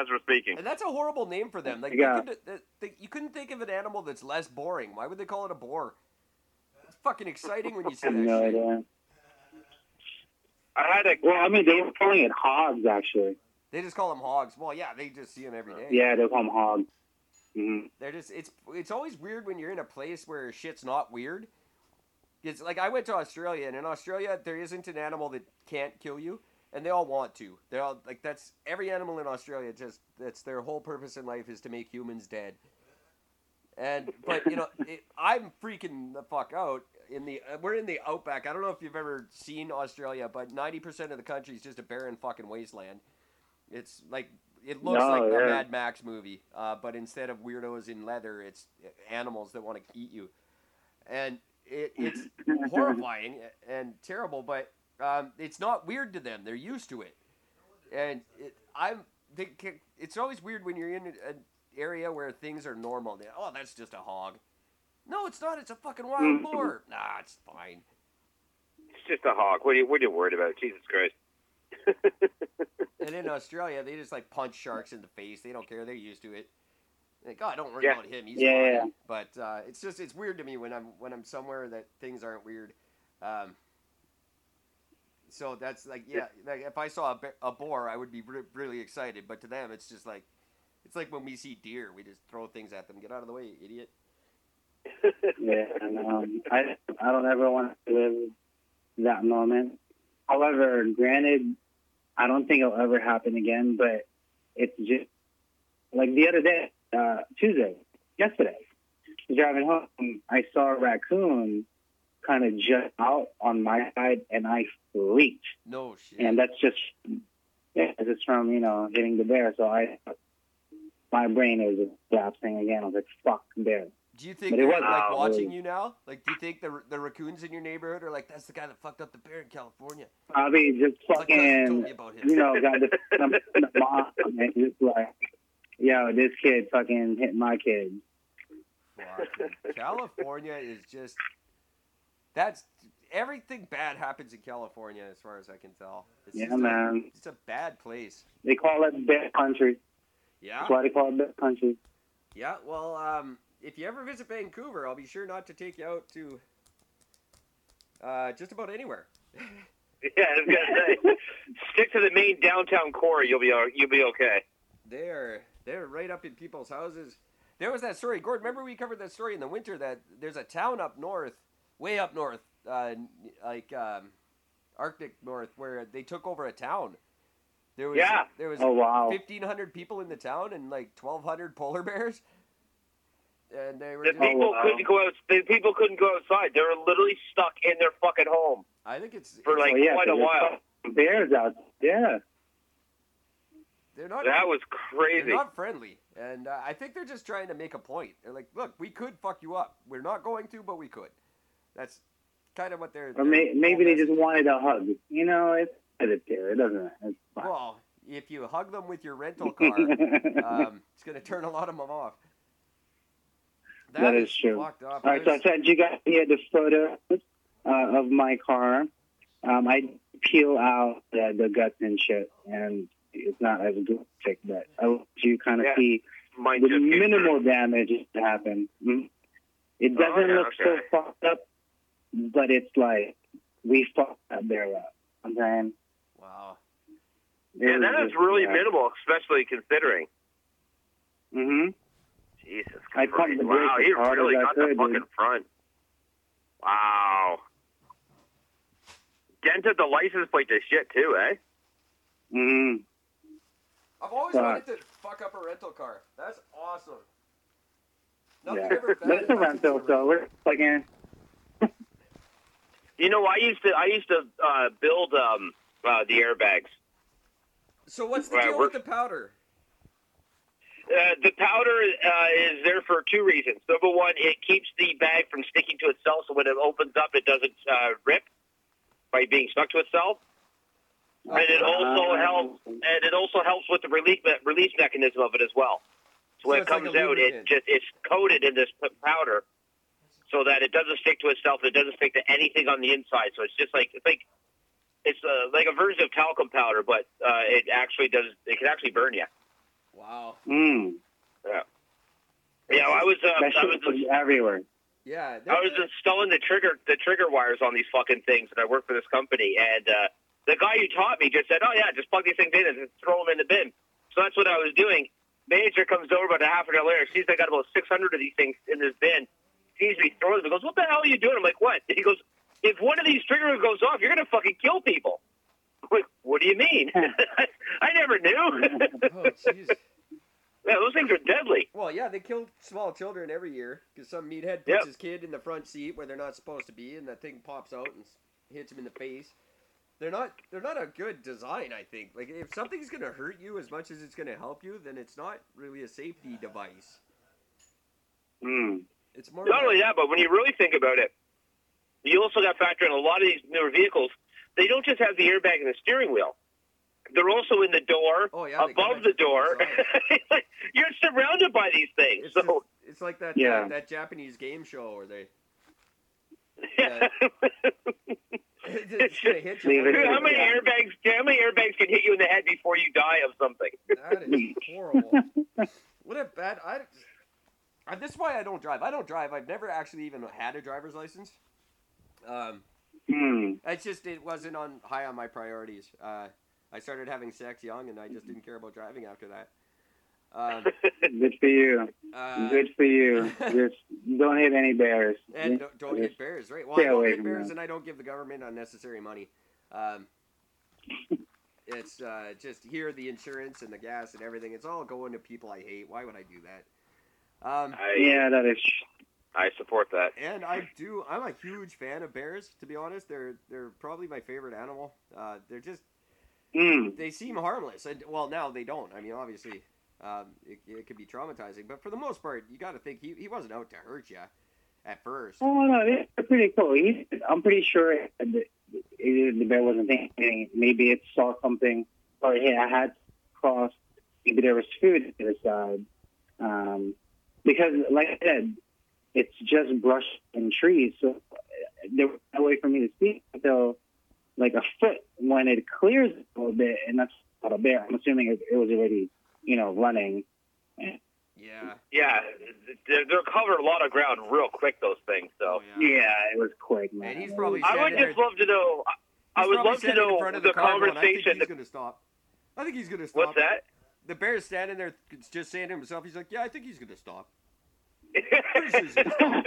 as we're speaking. and that's a horrible name for them. Like Yeah. they could, they, they, you couldn't think of an animal that's less boring. Why would they call it a boar? It's fucking exciting when you see I that no shit. idea. I had a Well, I mean, they were calling it hogs, actually. They just call them hogs. Well, yeah, they just see them every day. Yeah, they call them hogs. hmm They're just it's it's always weird when you're in a place where shit's not weird. It's like I went to Australia and in Australia there isn't an animal that can't kill you and they all want to. They're all like that's every animal in Australia just that's their whole purpose in life is to make humans dead. And but you know it, I'm freaking the fuck out in the uh, we're in the outback. I don't know if you've ever seen Australia, but 90% of the country is just a barren fucking wasteland. It's like it looks No, like the yeah. Mad Max movie, uh, but instead of weirdos in leather, it's animals that want to eat you, and it, it's [LAUGHS] horrifying and terrible. But um, it's not weird to them; they're used to it. And it, I'm, they, it's always weird when you're in an area where things are normal. They- oh, that's just a hog. No, it's not. It's a fucking wild Mhm. boar. Nah, it's fine. It's just a hog. What are you What are you worried about? Jesus Christ. And in Australia, they just like punch sharks in the face. They don't care. They're used to it. Like, God, don't worry Yeah. about him. He's Yeah, fine. yeah. But uh, it's just it's weird to me when I'm when I'm somewhere that things aren't weird. Um, so that's like yeah, like if I saw a, ba- a boar, I would be re- really excited. But to them, it's just like it's like when we see deer, we just throw things at them. Get out of the way, you idiot. [LAUGHS] Yeah, and um, I I don't ever want to live that moment. However, granted, I don't think it'll ever happen again. But it's just like the other day, uh, Tuesday, yesterday, driving home, I saw a raccoon kind of jump out on my side, and I freaked. No shit. And that's just yeah, it's just from you know hitting the bear. So I, my brain is collapsing again. I was like, "Fuck bear." do you think but they're wasn't like really- watching you now? Like, do you think the the raccoons in your neighborhood are like, that's the guy that fucked up the bear in California? Just My cousin told fucking about you know, got the, the, mom and just like, yo, this kid fucking hit my kid. California is just that's everything bad happens in California as far as I can tell. It's Yeah, just a- man. it's a bad place. They call it bad country. Yeah. That's why they call it bear country. Yeah, well, um, if you ever visit Vancouver, I'll be sure not to take you out to uh, just about anywhere. [LAUGHS] Yeah, I was gonna say, stick to the main downtown core. You'll be you'll be okay. They're they're right up in people's houses. There was that story, Gordon. Remember we covered that story in the winter that there's a town up north, way up north, uh, like um, Arctic North, where they took over a town. There was Yeah. there was Oh wow. fifteen hundred people in the town and like twelve hundred polar bears, and they were. The Just, people wow. couldn't go out. The people couldn't go outside. They were literally stuck in their fucking home I think it's, for like Oh, yeah, quite a while. Bears out. Yeah. they're not That was They're crazy. not friendly, and uh, I think they're just trying to make a point. They're like, "Look, we could fuck you up. We're not going to, but we could." That's kind of what they're. Or their may, maybe they just wanted a hug. You know, it's it's there. It doesn't. It's fine. Well, if you hug them with your rental [LAUGHS] car, um, it's going to turn a lot of them off. That is true. Fucked up. All right, so I sent you guys here the photo uh, of my car. Um, I peel out the, the guts and shit, and it's not as good pick, but I want you kind of Yeah. see Mine the just came minimal damage that happened. Mhm. It Oh, doesn't yeah, look so fucked up, but it's like we fucked that bear up. I'm saying. Wow. through. Yeah, that is really minimal, especially considering. hmm Jesus I Christ! pumped the Wow, brakes he as hard really as I got the could, fucking dude. front. Wow. Dented the license plate to shit too, eh? hmm I've always Fuck. wanted to fuck up a rental car. That's awesome. Nothing Yeah. ever bad But it's a rental, so we're like, eh. You know, I used to I used to uh, build um, uh, the airbags. So what's the deal we're- with the powder? Uh, the powder uh, is there for two reasons. Number one, it keeps the bag from sticking to itself, so when it opens up, it doesn't uh, rip by being stuck to itself. And it also Uh, helps, and it also helps with the release release mechanism of it as well. So when So it it's like comes out, it just it's coated in this powder, so that it doesn't stick to itself. It doesn't stick to anything on the inside. So it's just like it's like it's uh, like a version of talcum powder, but uh, it actually does. It can actually burn you. Wow. Mm. Yeah, I was. Uh, I was. was everywhere. Yeah. I was installing the trigger the trigger wires on these fucking things, and I work for this company. And uh, the guy who taught me just said, "Oh yeah, just plug these things in and just throw them in the bin." So that's what I was doing. Manager comes over about a half an hour later, sees I got about 600 of these things in this bin, sees me throwing them, and goes, "What the hell are you doing?" I'm like, "What?" [LAUGHS] He goes, "If one of these triggers goes off, you're gonna fucking kill people." I'm like, "What do you mean?" [LAUGHS] I never knew. oh, jeez. [LAUGHS] yeah, those things are deadly. Well, yeah, they kill small children every year because some meathead puts Yep. his kid in the front seat where they're not supposed to be, and that thing pops out and hits him in the face. They're not. They're not a good design. I think. Like, if something's gonna hurt you as much as it's gonna help you, then it's not really a safety device. Mm. It's more. Not only that, but when you really think about it, you also got to factor in a lot of these newer vehicles. They don't just have the airbag in the steering wheel; they're also in the door, Oh yeah. above the door. [LAUGHS] You're surrounded by these things. It's, so, just- it's like that Yeah. uh, that Japanese game show where they yeah. [LAUGHS] it's gonna hit you. How in. many airbags? How many airbags can hit you in the head before you die of something? That is [LAUGHS] horrible. what a bad. I, I. This is why I don't drive. I don't drive. I've never actually even had a driver's license. Um, Mm. it's just it wasn't on high on my priorities. Uh, I started having sex young, and I just didn't care about driving after that. Um, [LAUGHS] Good for you. uh, Good for you. [LAUGHS] Just don't hit any bears. and don't, don't hit bears, right? Well, I don't hit bears, and I don't give the government unnecessary money. Um, [LAUGHS] it's uh, just here the insurance and the gas and everything. It's all going to people I hate. Why would I do that? Um, I, Yeah, that is. I support that. and I do. I'm a huge fan of bears. To be honest, they're they're probably my favorite animal. Uh, they're just Mm. they seem harmless. And well, now they don't. I mean, obviously, um, it, it could be traumatizing, but for the most part, you got to think he, he wasn't out to hurt you at first. Oh no, they're pretty cool. He, I'm pretty sure the, the bear wasn't thinking. Maybe it saw something, or I had crossed. Maybe there was food to the side. Um, because, like I said, it's just brush and trees. So there was no way for me to see until like a foot when it clears a little bit, and that's not a bear. I'm assuming it, it was already, you know, running. Yeah. Yeah, they're, they're covering a lot of ground real quick. Those things. So Oh, yeah. Yeah, it was quick, man. And he's probably I would just love to know. I, I would love to know front of the, conversation. I think he's gonna stop. I think he's gonna stop. What's that? The bear is standing there, just saying to himself, he's like, "Yeah, I think he's gonna stop." sure he's [LAUGHS] gonna stop.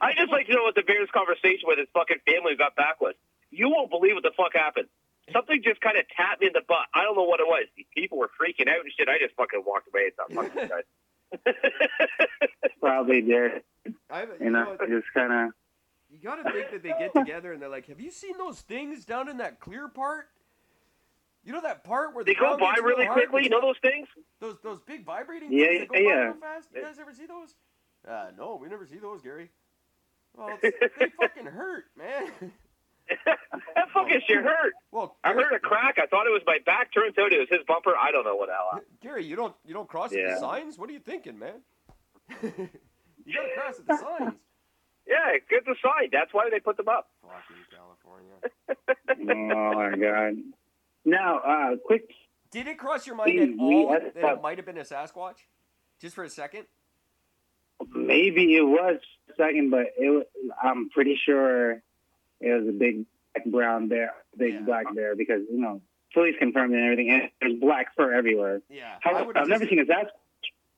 I just like to know what the Bears' conversation with his fucking family got back was. You won't believe what the fuck happened. Something just kind of tapped me in the butt. I don't know what it was. These people were freaking out and shit. I just fucking walked away. It's not fucking guys. [LAUGHS] [LAUGHS] probably there. I, you You know, know, just kind of. you gotta think that they get together and they're like, "Have you seen those things down in that clear part? You know that part where they the go by really hard, quickly. You know those things? those those big vibrating Yeah, things that go yeah, by yeah. real fast. You guys ever see those? Uh, no, we never see those, Gary. Well, it's, [LAUGHS] they fucking hurt, man. that fucking shit hurt. Well, I heard a crack. I thought it was my back. Turns out it was his bumper. I don't know what the hell. Gary, you don't you don't cross at Yeah. the signs. What are you thinking, man? [LAUGHS] you gotta cross at the [LAUGHS] signs. Yeah, good the sign. That's why they put them up. Fucking California. Oh my god. Now, uh, quick. Did it cross your mind at all that it might have been a Sasquatch? Just for a second? Maybe it was a second, but it. Was, I'm pretty sure it was a big black brown bear, big Yeah. black bear, because you know police confirmed and everything, and there's black fur everywhere. Yeah. How, I I've would have never seen a Sasquatch.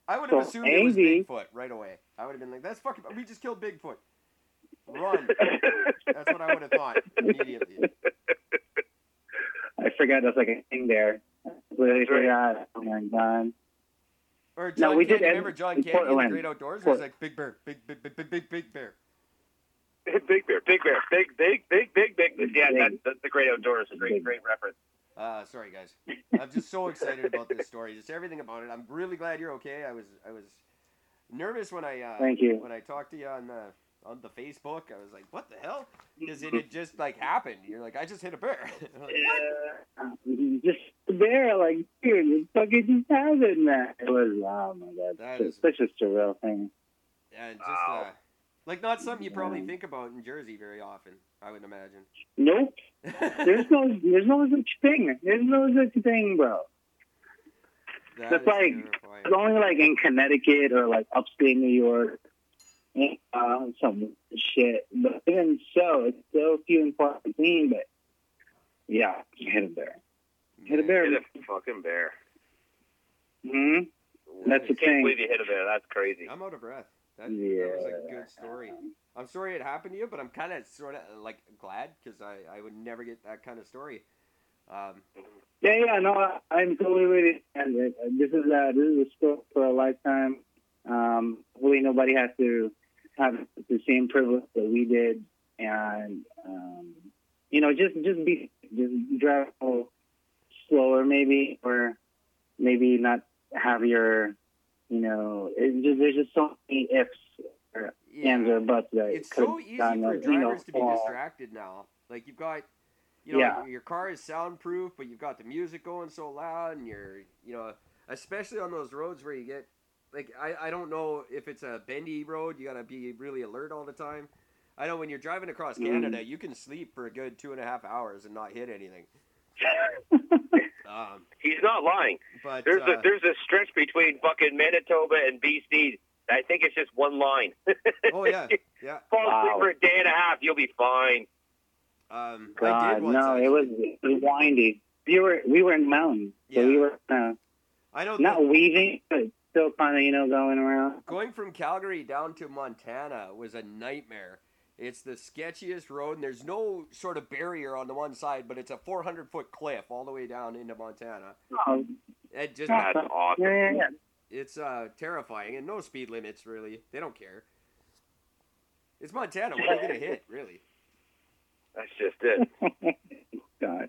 I would have so assumed it was Bigfoot right away. I would have been like, that's fucking we just killed Bigfoot. Run. [LAUGHS] That's what I would have thought immediately. [LAUGHS] I forgot there's like a thing there. I completely right. forgot. Oh my god. Or No, we did Candy, end remember John Candy in the Portland. Great Outdoors? Where he's Port- like, big bear, big, big, big, big, big, big bear. [LAUGHS] big bear, big bear, big, big, big, big, big. Yeah, Big. that's, that's the great outdoors. A great, great reference. Uh, sorry guys. I'm just so excited about this story. Just everything about it. I'm really glad you're okay. I was I was nervous when I uh, Thank you. when I talked to you on the on the Facebook. I was like, what the hell? [LAUGHS] Because it had just like happened. You're like, I just hit a bear. [LAUGHS] Like, what? Yeah. [LAUGHS] Just the bear, like, dude, it fucking just happened, man. It was, oh my god. That is- such a surreal thing. And just Wow. uh, like not something you probably Yeah. think about in Jersey very often. I would imagine. Nope. There's no, there's no such thing. There's no such thing, bro. That That's like- It's only like in Connecticut or like upstate New York, uh, some shit. But even so, it's so few and far between. But yeah, hit a bear. Hit a bear. Hit a fucking bear. hmm That's I the can't thing. believe you hit a bear. That's crazy. I'm out of breath. That, that was a good story. I'm sorry it happened to you, but I'm kind of sort of like glad because I, I would never get that kind of story. Um, Yeah, yeah, no, I- I'm totally with it. Uh, this is uh, this is a story for a lifetime. Um, hopefully, nobody has to have the same privilege that we did, and um, you know, just just be just drive a little slower, maybe, or maybe not have your, you know, it just, there's just so many ifs or yeah. ands or buts that it's could so easy for that, you know, drivers to be fall. distracted now. Like you've got, you know, Yeah. your car is soundproof, but you've got the music going so loud, and you're, you know, especially on those roads where you get, like, I, I don't know if it's a bendy road, you gotta be really alert all the time. I know when you're driving across Mm. Canada, you can sleep for a good two and a half hours and not hit anything. [LAUGHS] Um, He's not lying. but There's uh, a there's a stretch between fucking Manitoba and BC. I think it's just one line. [LAUGHS] oh yeah, yeah. Fall Wow. asleep for a day and a half, you'll be fine. Um, I God, did once. no, actually. it was it was windy. We were we were in mountains, so Yeah. we were uh, I know. not that weaving, but still kind of you know going around. going from Calgary down to Montana was a nightmare. It's the sketchiest road, and there's no sort of barrier on the one side, but it's a 400 foot cliff all the way down into Montana. Oh, It just That's awesome. yeah, yeah, yeah. it's uh, terrifying, and no speed limits really. They don't care. It's Montana. What are you gonna hit, [LAUGHS] really? That's just it. [LAUGHS] God.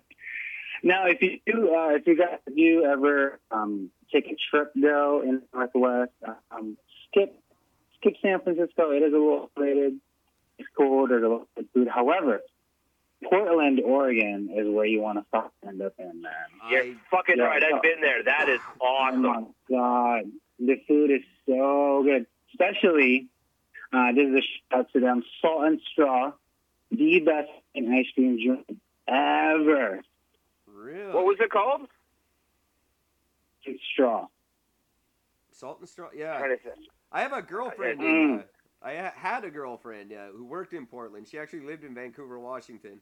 Now, if you do, uh, if you guys do ever um, take a trip though in the Northwest, um, skip skip San Francisco. It is a little rated. It's cold. There's a lot of food. However, Portland, Oregon, is where you want to stop and end up in, man. You're I, fucking Yeah. right. I've been there. That is Oh awesome. my god, the food is so good, especially Uh, this is a shout out to them. Salt and Straw, the best ice cream drink ever. Really? What was it called? Straw. Salt and straw? Yeah. Trying to think. I have a girlfriend. Mm. In, uh, I had a girlfriend uh, who worked in Portland. She actually lived in Vancouver, Washington,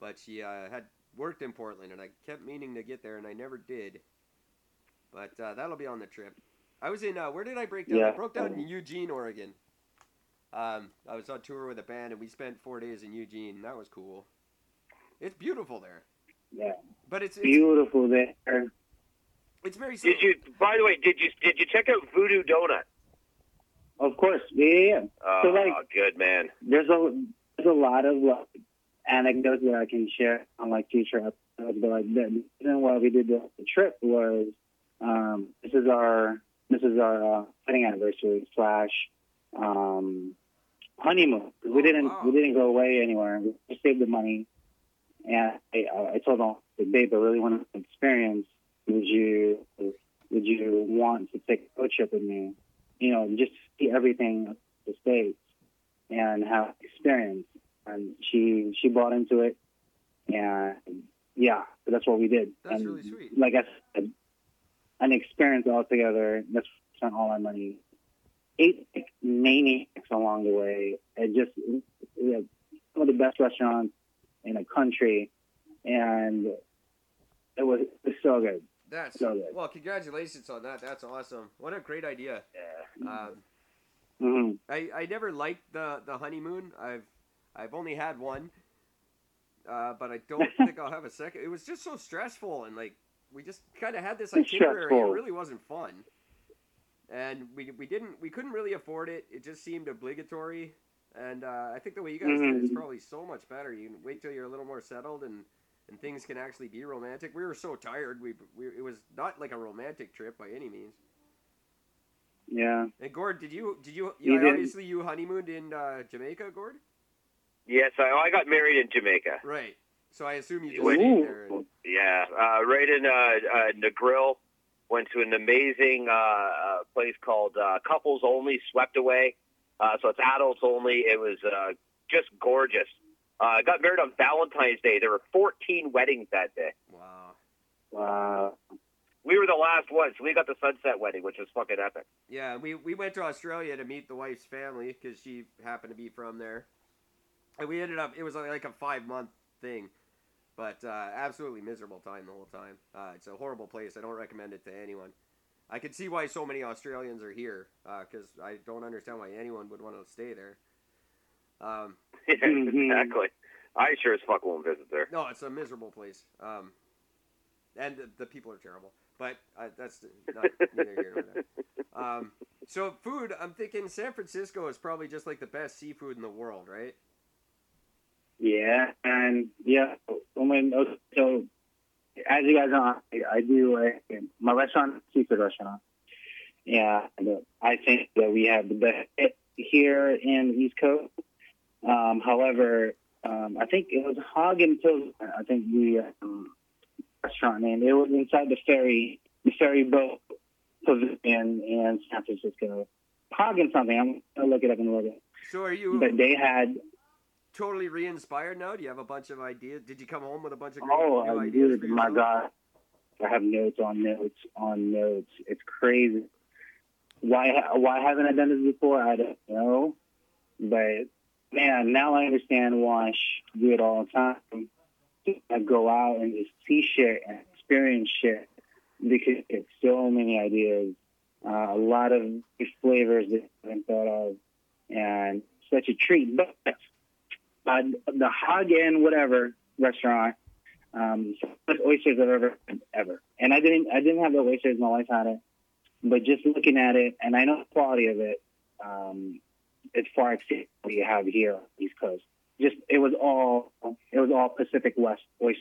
but she uh, had worked in Portland, and I kept meaning to get there, and I never did. But uh, that'll be on the trip. I was in. Uh, where did I break down? I broke down in Eugene, Oregon. Um, I was on tour with a band, and we spent four days in Eugene. That was cool. It's beautiful there, Yeah, but it's it's, beautiful there. It's very. Did you? By the way, did you did you check out Voodoo Doughnut? Of course, yeah, yeah. yeah. Oh, So, like- good man. There's a there's a lot of like anecdotes that I can share on like future episodes. But like the reason why we did the, the trip was um, this is our this is our uh, wedding anniversary slash um, honeymoon. We Oh, didn't wow. we didn't go away anywhere. We just saved the money, and I, I told them, babe, I really want to experience. Would you would you want to take a road trip with me? You know, just see everything the states and have experience. And she she bought into it, and yeah, that's what we did. That's and really sweet. Like I said, an experience altogether. That's spent all our money. Eight maniacs along the way. It just we had some of the best restaurants in the country, and it was, it was so good. That's So good. well. Congratulations on that. That's awesome. What a great idea. Yeah. Um, hmm I, I never liked the, the honeymoon. I've I've only had one, uh, but I don't [LAUGHS] think I'll have a second. It was just so stressful and like we just kind of had this itinerary. It really wasn't fun, and we we didn't we couldn't really afford it. It just seemed obligatory, and uh, I think the way you guys did it is Mhm. probably so much better. You can wait till you're a little more settled and. And things can actually be romantic. We were so tired. We, we it was not like a romantic trip by any means. Yeah. And Gord, did you did you, You obviously you honeymooned in uh, Jamaica, Gord? Yes, I, I got married in Jamaica. Right. So I assume you just stayed there. And, Yeah, uh, right in uh, uh, Negril. Went to an amazing uh, uh, place called uh, Couples Only, Swept Away. Uh, so it's adults only. It was uh, just gorgeous. Uh, I got married on Valentine's Day. There were 14 weddings that day. wow. Wow. We were the last ones. We got the sunset wedding, which was fucking epic. Yeah, we we went to Australia to meet the wife's family because she happened to be from there, and we ended up. It was like a five month thing, but uh, absolutely miserable time the whole time. Uh, it's a horrible place. I don't recommend it to anyone. I can see why so many Australians are here because I don't understand why anyone would want to stay there. Um, [LAUGHS] Yeah, Mhm. exactly. I sure as fuck won't visit there. No, it's a miserable place. Um, and the, the people are terrible. But uh, that's not neither here nor there. [LAUGHS] Um, so food, I'm thinking San Francisco is probably just like the best seafood in the world, right? Yeah, and yeah, when so as you guys know, I, I do uh, my restaurant, seafood restaurant. Yeah, I think that we have the best here in the East Coast. Um, however, um, I think it was Hog and Pilsner. I think the um, restaurant name. It was inside the ferry, the ferry boat pavilion in San Francisco. Hog and something. I'm gonna look it up in a little bit. So are you But they had totally re-inspired now? Do you have a bunch of ideas? Did you come home with a bunch of great Oh, new I ideas for My? God, I have notes on notes on notes. It's crazy. Why? Why haven't I done this before? I don't know. But man, now I understand why I do it all the time. I go out and just see shit and experience shit because it's so many ideas, uh, a lot of flavors that I haven't thought of, and such a treat. But uh, the Hog and whatever restaurant um, best oysters I've ever ever. And I didn't I didn't have the oysters. My wife had it, but just looking at it, and I know the quality of it, um, it's far exceeds what you have here on the East Coast. Just it was all it was all Pacific West oysters.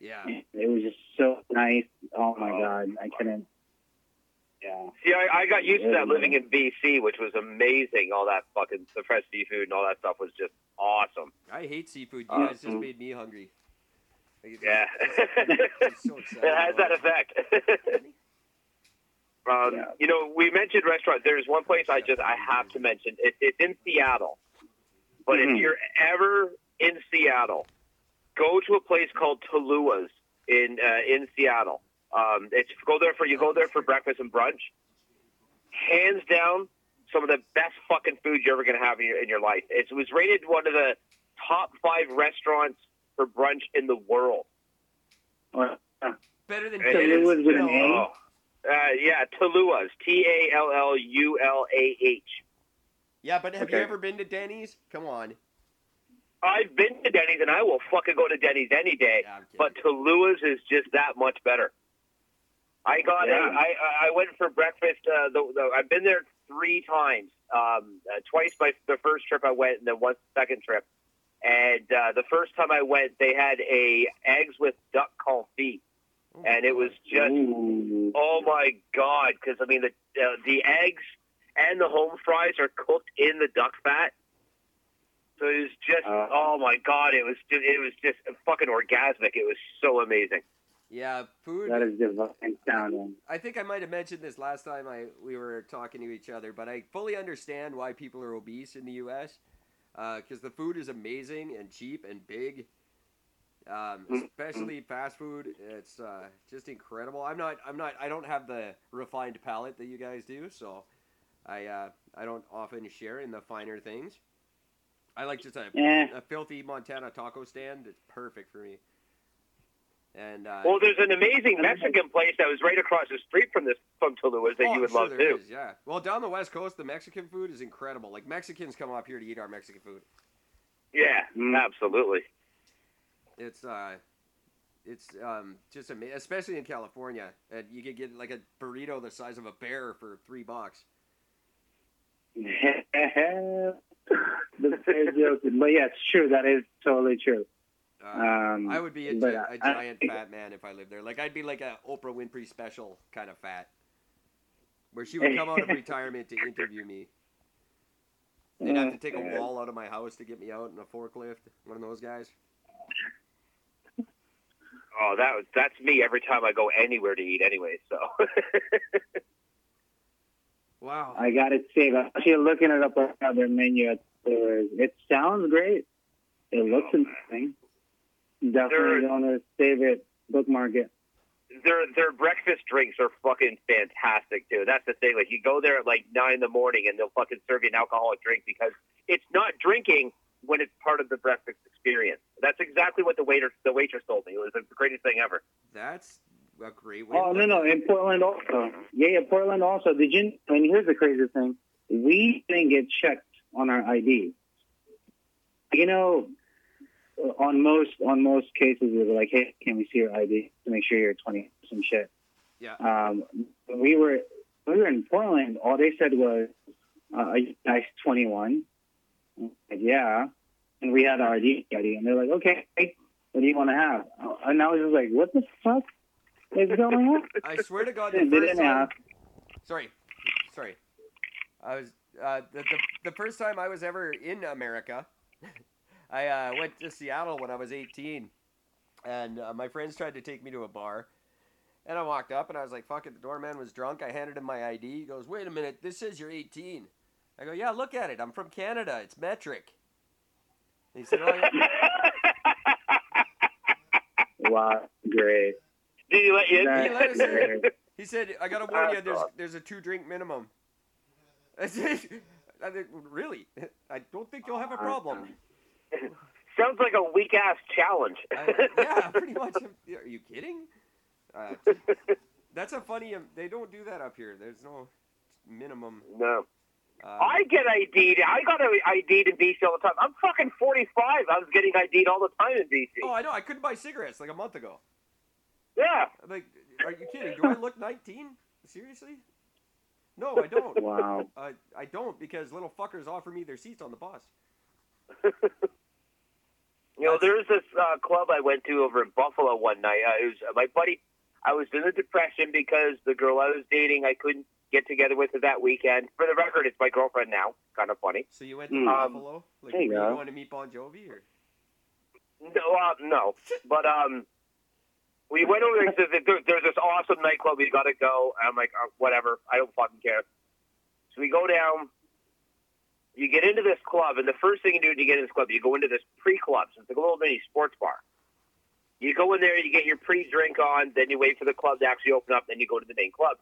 Yeah. It was just so nice. Oh my god, I couldn't. Yeah. See, I, I got used to that Yeah. living in BC, which was amazing. All that fucking the fresh seafood and all that stuff was just awesome. I hate seafood. You Uh, guys just mm. made me hungry. Like, it's- Yeah, I'm so [LAUGHS] it has that effect. [LAUGHS] Um, Yeah. You know, we mentioned restaurants. There's one place I just I have to mention. It, it's in Seattle, but Mhm. if you're ever in Seattle, go to a place called Tallulah's in uh, in Seattle. Um, it's go there for you go there for breakfast and brunch. Hands down, some of the best fucking food you're ever gonna have in your in your life. It was rated one of the top five restaurants for brunch in the world. Or, Better than It Tallulah's with an oh. Uh, yeah, Tallulah's. T A L L U L A H. Yeah, but have you ever been to Denny's? Come on. I've been to Denny's and I will fucking go to Denny's any day, Yeah, but Tallulah's is just that much better. I got Yeah. a, I, I went for breakfast. Uh, the, the, I've been there three times. Um, uh, twice my the first trip I went, and then once the second trip. And uh, the first time I went, they had a eggs with duck confit, and it was just Ooh. Oh my god! Because I mean, the uh, the eggs and the home fries are cooked in the duck fat, so it was just Uh. oh my god! It was just, it was just fucking orgasmic. It was so amazing. Yeah, food. That is divine sounding. I think I might have mentioned this last time I we were talking to each other, but I fully understand why people are obese in the U.S. Because the food is amazing and cheap and big, um, especially fast food. It's uh, just incredible. I'm not. I'm not. I don't have the refined palate that you guys do, so I uh, I don't often share in the finer things. I like just a, Eh. a filthy Montana taco stand. It's perfect for me. And uh, Well, there's an amazing Mexican place that was right across the street from this from Tallulah's that Oh, you would sure love too. is, yeah. Well, down the west coast, the Mexican food is incredible. Like Mexicans come up here to eat our Mexican food. Yeah, Mm. absolutely. It's uh, it's um just amazing, especially in California. And you could get like a burrito the size of a bear for three bucks. [LAUGHS] the fair joke, but yeah, it's true. That is totally true. Uh, Um, I would be a, but gi- a I- giant fat man if I lived there. Like I'd be like a Oprah Winfrey special kind of fat, where she would come out of [LAUGHS] retirement to interview me. They'd have to take a wall out of my house to get me out in a forklift. One of those guys. Oh, that was that's me every time I go anywhere to eat. Anyway, so [LAUGHS] Wow. I got it saved. I'm actually looking it up right now, their menu. At the, it sounds great. It looks Oh, man. interesting. Definitely going to save it, bookmark it. their their breakfast drinks are fucking fantastic too. That's the thing. Like you go there at like nine in the morning and they'll fucking serve you an alcoholic drink because it's not drinking when it's part of the breakfast experience. That's exactly what the waiter the waitress told me. It was the greatest thing ever. That's a great way. Oh to no no! In Portland also. Yeah, yeah. Portland also. Did you? And here's the crazy thing: we didn't get checked on our ID. You know, on most on most cases, we were like, "Hey, can we see your ID to make sure you're 20 some shit." Yeah. Um, we were we were in Portland. All they said was, uh, "Are you guys 21?" Like, yeah, and we had our ID ready, and they're like, "Okay, what do you want to have?" And I was just like, "What the fuck is going on?" [LAUGHS] I swear to God, the first didn't time. Sorry, sorry. I was uh, the, the the first time I was ever in America. [LAUGHS] I uh, went to Seattle when I was 18, and uh, my friends tried to take me to a bar. And I walked up and I was like, "Fuck it." The doorman was drunk. I handed him my ID. He goes, "Wait a minute. This says you're 18." I go, "Yeah, look at it. I'm from Canada. It's metric." And he said, "Oh, yeah." [LAUGHS] Wow, great. Did he let you? in? That's let us in. He said, "I gotta warn you. There's there's a two drink minimum." I said, [LAUGHS] I think, "Really? I don't think you'll have a problem." [LAUGHS] Sounds like a weak ass challenge. I, yeah, pretty much. Are you kidding? Uh, that's a funny. Um, they don't do that up here. There's no minimum. no. Uh, I get ID'd. I got ID'd in BC all the time. I'm fucking 45. I was getting ID'd all the time in BC. oh, I know. I couldn't buy cigarettes like a month ago. Yeah. I'm like, are you kidding? Do I look 19? Seriously? No, I don't. [LAUGHS] Wow. Uh, I don't because little fuckers offer me their seats on the bus. [LAUGHS] You know, there was this uh, club I went to over in Buffalo one night. Uh, it was uh, my buddy. I was in a depression because the girl I was dating, I couldn't get together with her that weekend. For the record, it's my girlfriend now. Kind of funny. So you went to Mm. Um, Buffalo? Like, there you were you going to meet Bon Jovi or? No, uh, no. But um, We went over there and said there, there's this awesome nightclub. We got to go. I'm like, oh, whatever. I don't fucking care. So we go down. You get into this club, and the first thing you do when you get in this club, you go into this pre-club. So it's like a little mini sports bar. You go in there, you get your pre-drink on, then you wait for the club to actually open up, then you go to the main club.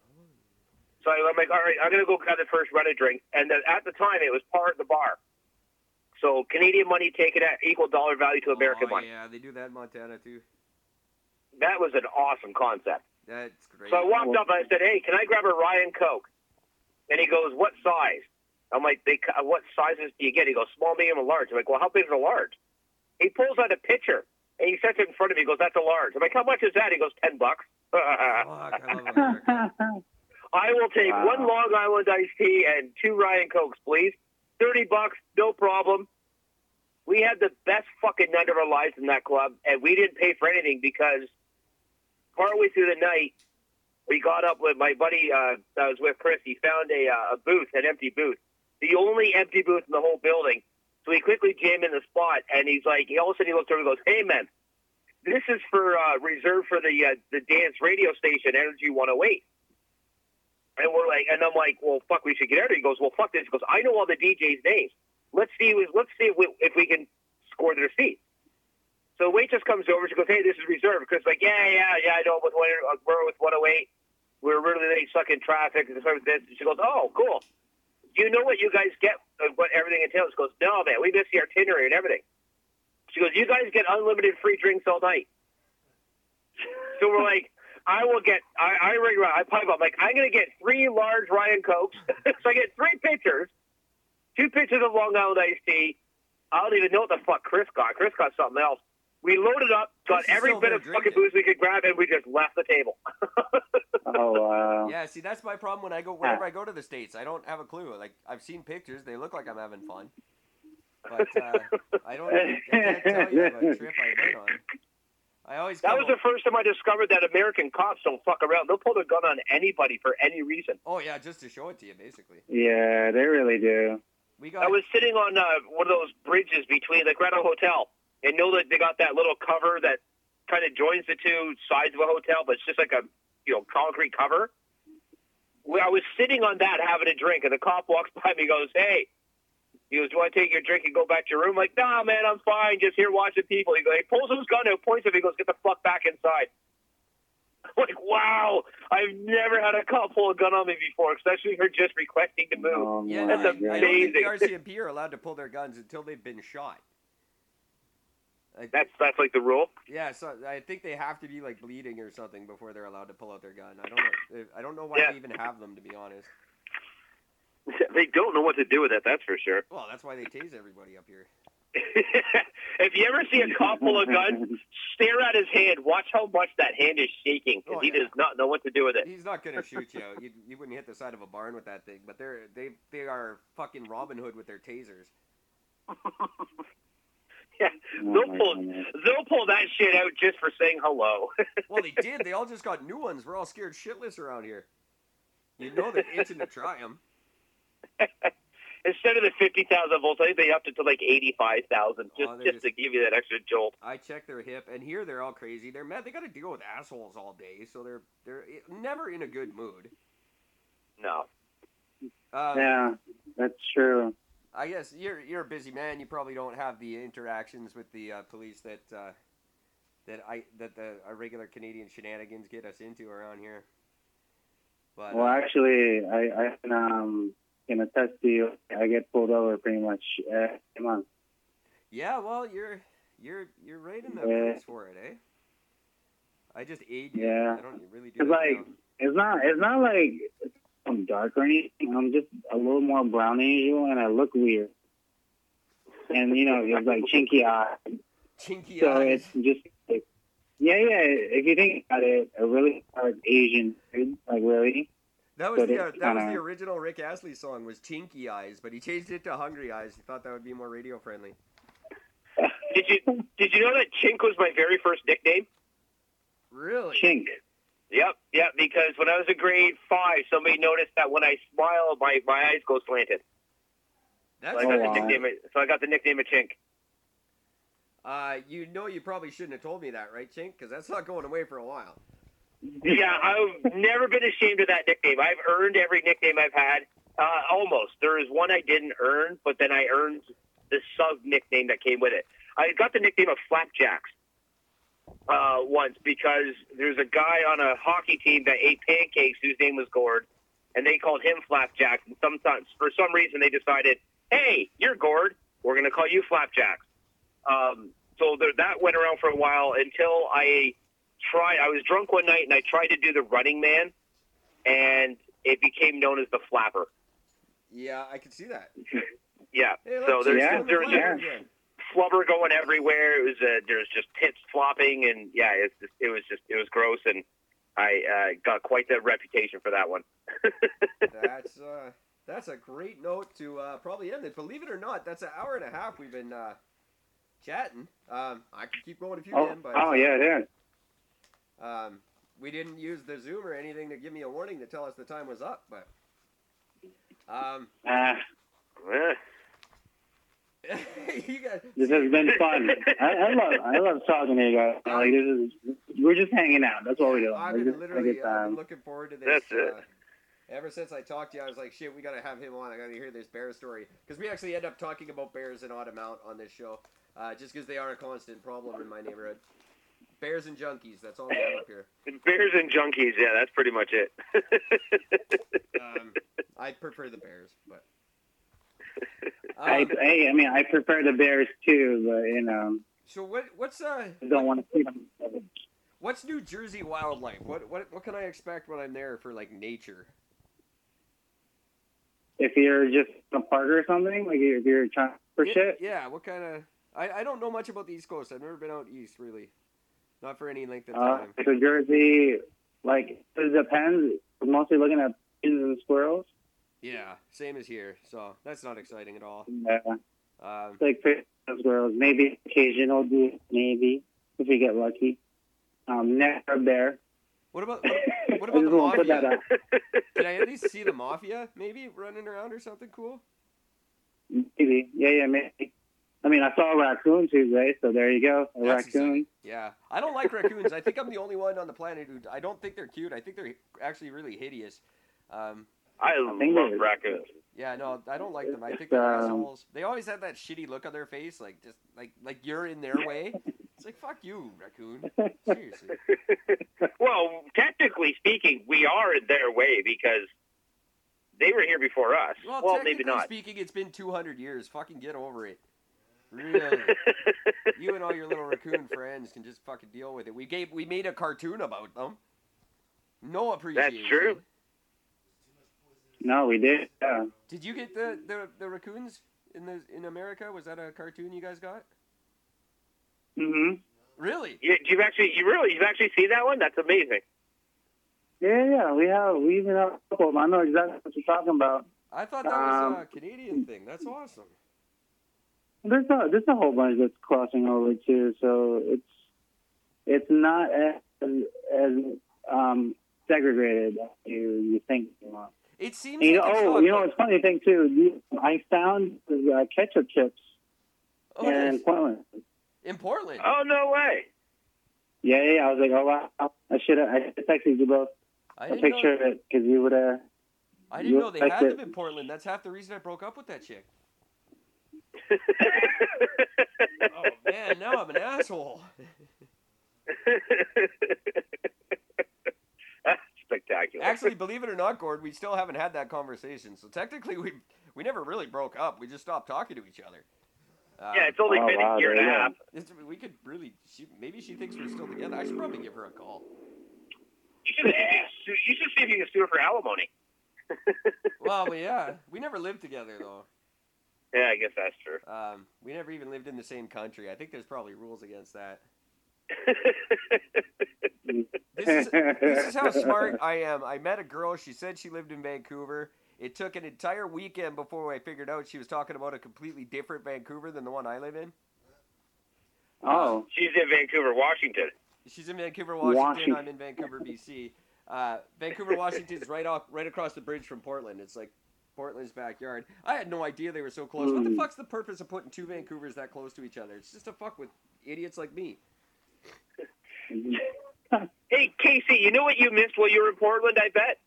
So I'm like, all right, I'm gonna go cut the first run of drink, and then at the time it was part of the bar. So Canadian money taken at equal dollar value to American oh, money. Yeah, they do that in Montana too. That was an awesome concept. That's great. So I walked up and I said, "Hey, can I grab a Ryan Coke?" And he goes, "What size?" I'm like, they, "What sizes do you get?" He goes, "Small, medium, and large." I'm like, "Well, how big is a large?" He pulls out a pitcher and he sets it in front of me. He goes, "That's a large." I'm like, "How much is that?" He goes, 10 bucks." Fuck, [LAUGHS] I love America. I will take Wow. one Long Island iced tea and two Ryan Cokes, please. Thirty bucks, no problem. We had the best fucking night of our lives in that club, and we didn't pay for anything because partway through the night, we got up with my buddy uh, that was with Chris. He found a, uh, a booth, an empty booth, the only empty booth in the whole building. So he quickly jammed in the spot, and he's like, he all of a sudden he looked over and goes, "Hey man, this is for uh, reserved for the uh, the dance radio station Energy 108." And we're like, and I'm like, well, fuck, we should get out of here. He goes, well, fuck this. He goes, I know all the DJs' names. Let's see, let's see if we, if we can score their seats. So the waitress comes over. She goes, hey, this is reserved. Chris like, yeah, yeah, yeah, I know. With one, we're with 108. We're really late, stuck in traffic. And this. She goes, oh, cool. Do you know what you guys get? Uh, what everything entails? She goes, no, man, we missed the itinerary and everything. She goes, you guys get unlimited free drinks all night. [LAUGHS] So we're like, I will get. I I already I pipe up. Like I'm gonna get three large Ryan Cokes. [LAUGHS] so I get three pitchers, two pitchers of Long Island iced tea. I don't even know what the fuck Chris got. Chris got something else. We loaded up, got Chris every bit of fucking drinking. booze we could grab, and we just left the table. [LAUGHS] oh wow. Yeah, see, that's my problem when I go whenever I go to the states. I don't have a clue. Like I've seen pictures; they look like I'm having fun, but uh, I don't. I can't tell you about a trip I've been on. I always That was the first time I discovered that American cops don't fuck around. They'll pull their gun on anybody for any reason. Oh yeah, just to show it to you, basically. Yeah, they really do. We got. I was sitting on uh, one of those bridges between the Greta Hotel, and know that they got that little cover that kind of joins the two sides of a hotel, but it's just like a you know concrete cover. I was sitting on that having a drink, and the cop walks [LAUGHS] by me, and goes, "Hey." He goes, "Do you want to take your drink and go back to your room?" I'm like, "Nah, man, I'm fine. Just here watching people." He goes, he pulls his gun out, points at me, he goes, "Get the fuck back inside." I'm [LAUGHS] like, wow, I've never had a cop pull a gun on me before, especially for just requesting to move. Oh, yeah, my no, I, That's I don't think the amazing. RCMP are allowed to pull their guns until they've been shot. Like, That's that's like the rule. yeah, so I think they have to be like bleeding or something before they're allowed to pull out their gun. I don't know. I don't know why Yeah. they even have them, to be honest. [LAUGHS] They don't know what to do with it. That's for sure. Well, that's why they tase everybody up here. [LAUGHS] if you ever see a cop pull a gun, [LAUGHS] stare at his hand. Watch how much that hand is shaking because Oh, he does not know what to do with it. He's not gonna shoot you. you. You wouldn't hit the side of a barn with that thing. But they're they they are fucking Robin Hood with their tasers. Yeah, Oh, they'll pull they'll pull that shit out just for saying hello. Well, they did. They all just got new ones. We're all scared shitless around here. You know they're itching to try them. [LAUGHS] Instead of the fifty thousand volts, I think they upped it to like eighty five thousand just Oh, they're just to give you that extra jolt. I check their hip, and here they're all crazy. They're mad. They got to deal with assholes all day, so they're they're never in a good mood. No. Um, Yeah, that's true. I guess you're you're a busy man. You probably don't have the interactions with the uh, police that uh, that I that the uh, regular Canadian shenanigans get us into around here. But Well, uh, actually, I I can um can attest to you. I get pulled over pretty much every month. yeah, well, you're you're you're right in the Yeah. place for it, eh? I just aid you. Yeah. I don't really do It's like now. it's not it's not like I'm dark or anything. I'm just a little more brown than usual, and I look weird. And you know, it's like chinky eye. chinky So eyes. it's just like, yeah, yeah. If you think about it, a really hard Asian dude, like really. That was but the it's uh, that was the original Rick Astley song was Chinky Eyes, but he changed it to Hungry Eyes. He thought that would be more radio friendly. [LAUGHS] Did you did you know that Chink was my very first nickname? Really? Chink. Yep, yep. Because when I was in grade five, somebody noticed that when I smile, my my eyes go slanted. That's So I got the nickname. So I got the nickname of Chink. Uh, you know you probably shouldn't have told me that, right, Chink? Because that's not going away for a while. Yeah, I've never been ashamed of that nickname. I've earned every nickname I've had. Uh, almost. There is one I didn't earn, but then I earned the sub nickname that came with it. I got the nickname of Flapjacks uh, once because there's a guy on a hockey team that ate pancakes whose name was Gord, and they called him Flapjacks. And sometimes, for some reason, they decided, "Hey, you're Gord. We're going to call you Flapjacks." Um, so there, that went around for a while until I tried. I was drunk one night and I tried to do the Running Man, and it became known as the Flapper. Yeah, I can see that. [LAUGHS] Yeah. Hey, so there's Yeah, there's yeah. flubber going everywhere. It was uh, there's just tits flopping, and yeah, it's just, it was just it was gross, and I uh, got quite the reputation for that one. [LAUGHS] That's uh, that's a great note to uh, probably end it. Believe it or not, that's an hour and a half we've been uh, chatting. Um, I could keep going if you Oh, can, but oh yeah, it is. Um, we didn't use the Zoom or anything to give me a warning to tell us the time was up. But um, Eh. [LAUGHS] you guys, this has been fun. I, I love I love talking to you guys. [LAUGHS] Like this is we're just hanging out. That's what we do. I've been just literally I've been looking forward to this. That's it. Uh, ever since I talked to you, I was like, shit, we gotta have him on. I gotta hear this bear story because we actually end up talking about bears an odd amount on this show, uh, just because they are a constant problem in my neighborhood. Bears and junkies. That's all we have up here. [LAUGHS] Bears and junkies, yeah, that's pretty much it. [LAUGHS] Um, I prefer the bears, but. [LAUGHS] I, Um, hey, I mean, I prefer the Bears too, but you know, so what? What's uh? I don't want to see them. What's New Jersey wildlife? What what what can I expect when I'm there for like nature? If you're just in a park or something, like if you're trying for Yeah, shit, Yeah, what kind of? I, I don't know much about the East Coast. I've never been out east really, not for any length of uh, time. so Jersey, like it depends. We're mostly looking at pigeons and squirrels. Yeah, same as here. So that's not exciting at all. Yeah, Um, like pigeons and squirrels. Maybe occasional deer, maybe if we get lucky. Um, never bear. what about I [LAUGHS] what about the wanna put that mafia? Can I at least see the mafia? Maybe running around or something cool. Maybe, yeah, yeah, maybe. I mean, I saw a raccoon Tuesday, so there you go, a That's raccoon. Yeah, I don't like raccoons. I think I'm the only one on the planet who I don't think they're cute. I think they're actually really hideous. Um, I think love raccoons. Yeah, no, I don't like them. I think they're um, assholes. They always have that shitty look on their face, like just like like you're in their way. It's like fuck you, raccoon. Seriously. [LAUGHS] well, technically speaking, we are in their way because they were here before us. Well, Well, technically maybe not. speaking, it's been 200 years. Fucking get over it. Really. [LAUGHS] you and all your little raccoon friends can just fucking deal with it. We gave we made a cartoon about them. No appreciation. That's true. No, we did. Yeah. Did you get the, the, the raccoons in the in America? Was that a cartoon you guys got? Mm-hmm. Really? you, you've actually, you really, you've actually seen that one? That's amazing. Yeah, yeah, we have. We even have a couple of them. I know exactly what you're talking about. I thought that was Um, a Canadian thing. That's awesome. There's a there's a whole bunch that's crossing over too. So it's it's not as as um, segregated as you you think. You. It seems And you know, like it's oh, you know, it's funny thing too. You, I found uh, ketchup chips oh, in nice. Portland. in Portland. Oh no way! Yeah, yeah. I was like, oh wow, I should have. I should have texted you both a picture know. of it because you would have. I didn't know they had it. them in Portland. That's half the reason I broke up with that chick. Oh man, now I'm an asshole. That's spectacular. Actually, believe it or not, Gord, we still haven't had that conversation. So technically, we we never really broke up. We just stopped talking to each other. Um, yeah, it's only Oh, been wow, a year and a there you go. half. we could really. She, maybe she thinks we're still together. I should probably give her a call. You should, you should see if you can sue her for alimony. Well, we, yeah, we never lived together though. Yeah, I guess that's true. Um, we never even lived in the same country. I think there's probably rules against that. This is, this is how smart I am. I met a girl. She said she lived in Vancouver. It took an entire weekend before I figured out she was talking about a completely different Vancouver than the one I live in. Oh, She's in Vancouver, Washington. She's in Vancouver, Washington. Washington. I'm in Vancouver, BC. Uh, Vancouver, Washington is right off, right across the bridge from Portland. It's like Portland's backyard. I had no idea they were so close. What the Hmm. fuck's the purpose of putting two Vancouvers that close to each other? It's just to fuck with idiots like me. [LAUGHS] Hey, Casey, you know what you missed while you were in Portland? I bet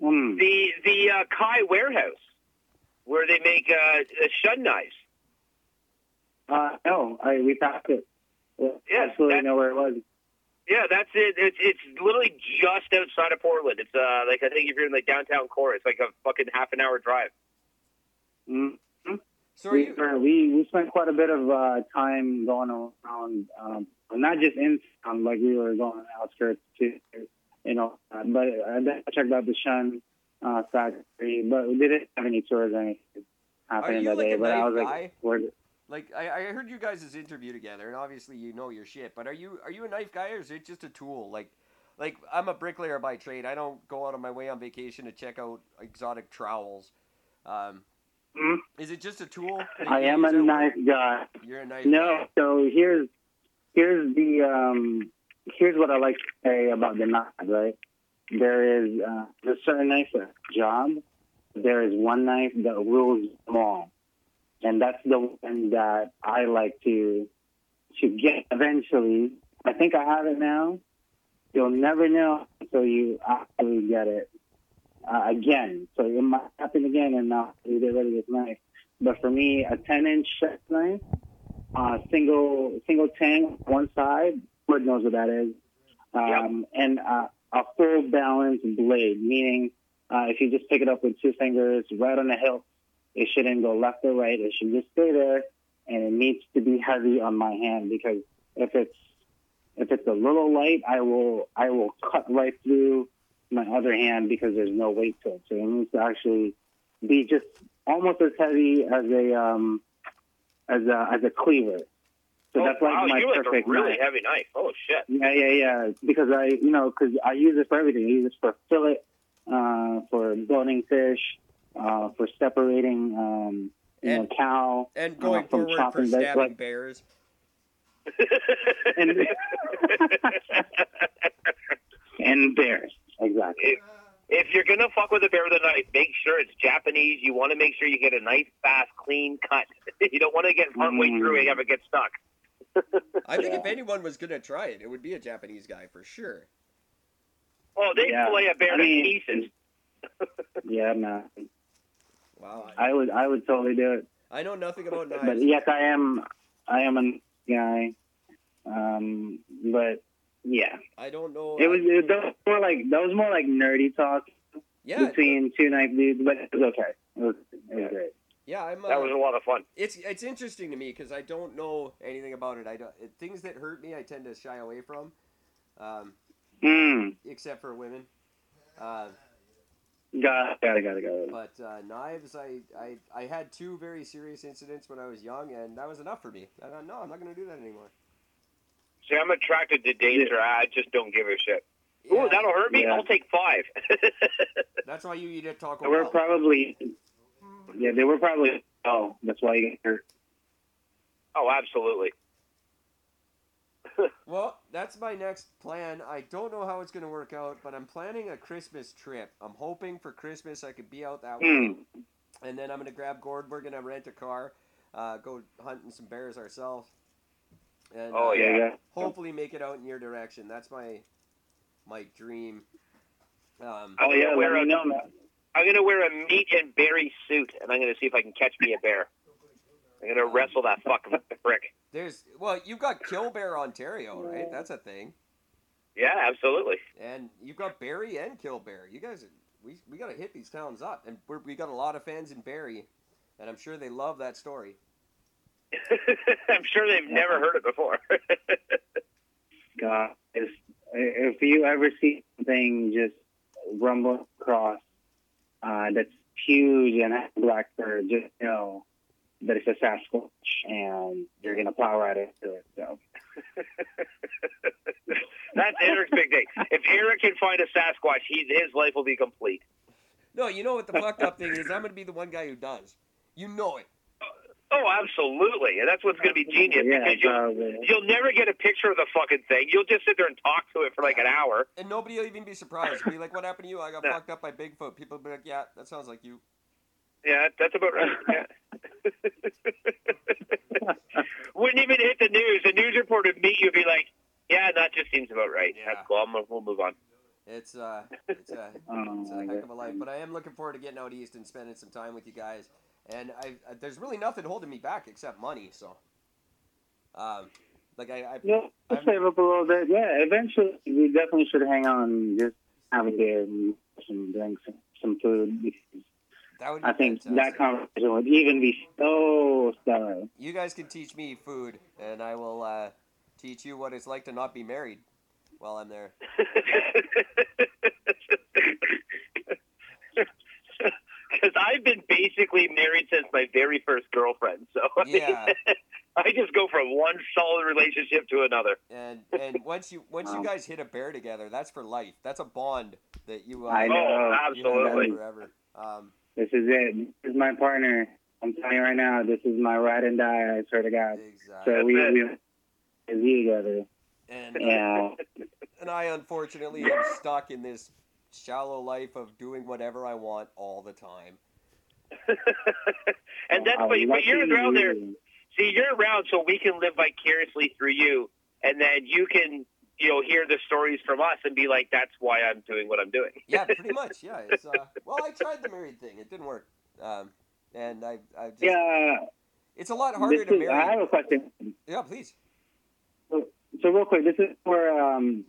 Hmm. the the uh, Kai warehouse where they make uh, uh, shun knives. Uh, no, I we passed it. Well, Yeah, absolutely that- know where it was. Yeah, that's it. It's it's literally just outside of Portland. It's uh like I think if you're in like downtown core, it's like a fucking half an hour drive. Mm. So are We, you? were- we we spent quite a bit of uh, time going around, um, not just in town, like we were going outskirts too, you know. Uh, but I then checked out the Shun uh, factory, but we didn't have any tours or anything happening that like day. a But I was guy? like, where, Like I, I heard you guys' interview together, and obviously you know your shit. But are you are you a knife guy, or is it just a tool? Like, like I'm a bricklayer by trade. I don't go out of my way on vacation to check out exotic trowels. Um, Hmm? is it just a tool? I am a knife guy. You're a knife. No, guy. so here's here's the um here's what I like to say about the knife, right? There is uh, there's certain knife job. There is one knife that rules them all, and that's the one that I like to to get eventually. I think I have it now. You'll never know until you actually get it uh, again. So it might happen again, and not you get of this knife. But for me, a 10 inch chef knife, uh, single single tang one side, Lord knows what that is, um, and uh, a full balanced blade, meaning uh, if you just pick it up with two fingers right on the hilt, it shouldn't go left or right. It should just stay there, and it needs to be heavy on my hand because if it's if it's a little light, I will I will cut right through my other hand because there's no weight to it. So it needs to actually be just almost as heavy as a um as a as a cleaver. So oh, that's like wow, my you like a really knife. heavy knife. Oh shit. Yeah, yeah, yeah. Because I, you know, because I use it for everything. I use it for fillet, uh, for boning fish, uh, for separating, um, you know, And- cow. And going Uh, from forward for chopping stabbing like- bears. And, [LAUGHS] and bears. Exactly. if, if you're gonna fuck with a bear with a knife, make sure it's Japanese. You want to make sure you get a nice, fast, clean cut. [LAUGHS] you don't want to get partway Mm. through and have it get stuck. I think if anyone was gonna try it, it would be a Japanese guy for sure. Oh, they Yeah. fillet a bear I to mean- pieces. Yeah, no. Wow. I, I would, I would totally do it. I know nothing about But yes, I am, I am a guy. Um, but yeah, I don't know. it was, it, that was more like that was more like nerdy talk yeah, between two knife dudes, but it was okay. It was, it was great. yeah. I'm. Uh, That was a lot of fun. it's it's interesting to me because I don't know anything about it. I don't things that hurt me. I tend to shy away from, um, Mm. except for women. Uh, Got it, got it, got it, got it. but uh, knives, I, I I had two very serious incidents when I was young, and that was enough for me. I thought, no, I'm not going to do that anymore. See, I'm attracted to danger. I just don't give a shit. Yeah, Ooh, that'll hurt me. Yeah. I'll take five. [LAUGHS] that's why you eat at Taco They were Bell. probably, yeah, they were probably. Oh, that's why you get hurt. oh, absolutely. [LAUGHS] Well, that's my next plan. I don't know how it's going to work out, but I'm planning a Christmas trip. I'm hoping for Christmas I could be out that way. Mm. And then I'm going to grab Gord. We're going to rent a car, uh, go hunting some bears ourselves. And Oh, uh, yeah. yeah. hopefully make it out in your direction. That's my my dream. Um, Oh yeah, let me know, man. I'm gonna wear a meat and berry suit, and I'm gonna see if I can catch me a bear. I'm gonna wrestle that fucking prick. There's well, you've got Killbear, Ontario, right? That's a thing. Yeah, absolutely. And you've got Barrie and Killbear. You guys, we we got to hit these towns up, and we're, we got a lot of fans in Barrie, and I'm sure they love that story. [LAUGHS] I'm sure they've never heard it before. [LAUGHS] God, if if you ever see something just rumble across uh, that's huge and has black fur, just know that it's a Sasquatch, and you're gonna plow right into it. So [LAUGHS] That's Eric's big day. If Eric can find a Sasquatch, he, his life will be complete. No, you know what the fucked up thing is? I'm gonna be the one guy who does. You know it, Oh, oh absolutely, and that's what's going to be genius yeah, because you'll you'll never get a picture of the fucking thing. You'll just sit there and talk to it for like an hour. and nobody will even be surprised. Be like, "What happened to you? I got No. fucked up by Bigfoot." People will be like, "Yeah, that sounds like you." Yeah, that's about right. Yeah. [LAUGHS] Wouldn't even hit the news. The news reporter would meet you and be like, "Yeah, that just seems about right. Yeah. That's cool. I'm, we'll move on." It's uh, it's a [LAUGHS] Oh, it's a heck of a life. But I am looking forward to getting out east and spending some time with you guys. And I, I there's really nothing holding me back except money. So, um, like I, I Yeah, we'll save up a little bit. Yeah, eventually we definitely should hang on and just have a beer and some drinks, some, some food. Because that would. Be I think fantastic. that conversation would even be so stellar. You guys can teach me food, and I will uh, teach you what it's like to not be married while I'm there. [LAUGHS] Because I've been basically married since my very first girlfriend, so [LAUGHS] Yeah. I just go from one solid relationship to another. And and once you once you guys hit a bear together, that's for life. That's a bond that you. Uh, I know. You have absolutely. forever. Um, This is it. This is my partner. I'm telling you right now, this is my ride and die. I swear to God. exactly. So we That's we is he together. And uh, Yeah. [LAUGHS] and I unfortunately am stuck in this shallow life of doing whatever I want all the time. [LAUGHS] and that's How but, but you're lucky around there. See, you're around so we can live vicariously through you, and then you can, you know, hear the stories from us and be like, "That's why I'm doing what I'm doing." Yeah, pretty [LAUGHS] much. Yeah. It's uh, well, I tried the married thing. It didn't work. Um, and I, I just, Yeah. it's a lot harder This to is, I have a question. Yeah, please. So real quick, this is for um,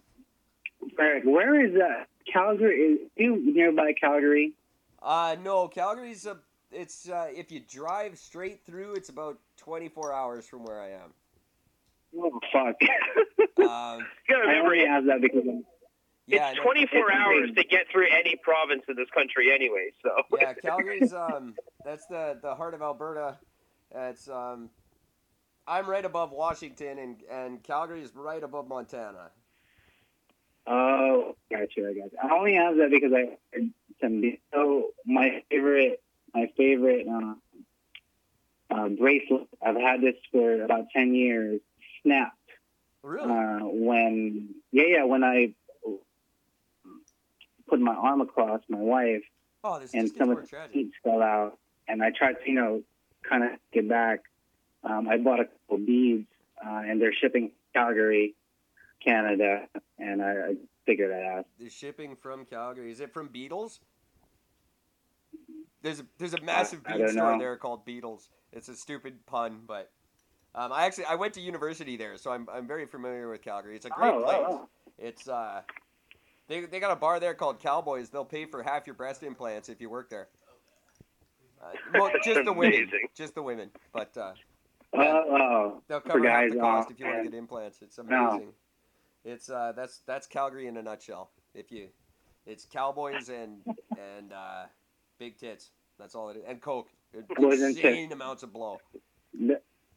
Eric. Where is uh, Calgary? Is you nearby Calgary? Uh, no, Calgary's a. It's uh, if you drive straight through, it's about 24 hours from where I am. Oh fuck! [LAUGHS] Um, You gotta I remember, only it- asked that because I'm, yeah, it's 24 it's hours big. to get through any province in this country, anyway. So [LAUGHS] yeah, [LAUGHS] Calgary's um, that's the the heart of Alberta. It's um, I'm right above Washington, and and Calgary is right above Montana. oh, gotcha, you. I got. I only have that because I heard some. So my favorite, my favorite uh, uh, bracelet. I've had this for about ten years. Snapped Really? uh, when yeah yeah when I put my arm across my wife oh, this and some of the seats fell out, and I tried to, you know, kind of get back. Um, I bought a couple beads, uh, and they're shipping Calgary, Canada, and I, I figured that out. The shipping from Calgary is it from Beatles? There's a there's a massive bead store know. there called Beatles. It's a stupid pun, but um, I actually I went to university there, so I'm I'm very familiar with Calgary. It's a great Oh, place. oh, It's uh, they they got a bar there called Cowboys. They'll pay for half your breast implants if you work there. Uh, well, [LAUGHS] just the women, just the women, but uh, oh, oh, oh. they'll cover half the cost oh, if you want to get implants. It's No. amazing. It's uh, that's that's Calgary in a nutshell. If you, it's Cowboys and and uh, big tits. That's all it is, and coke. Insane amounts of blow.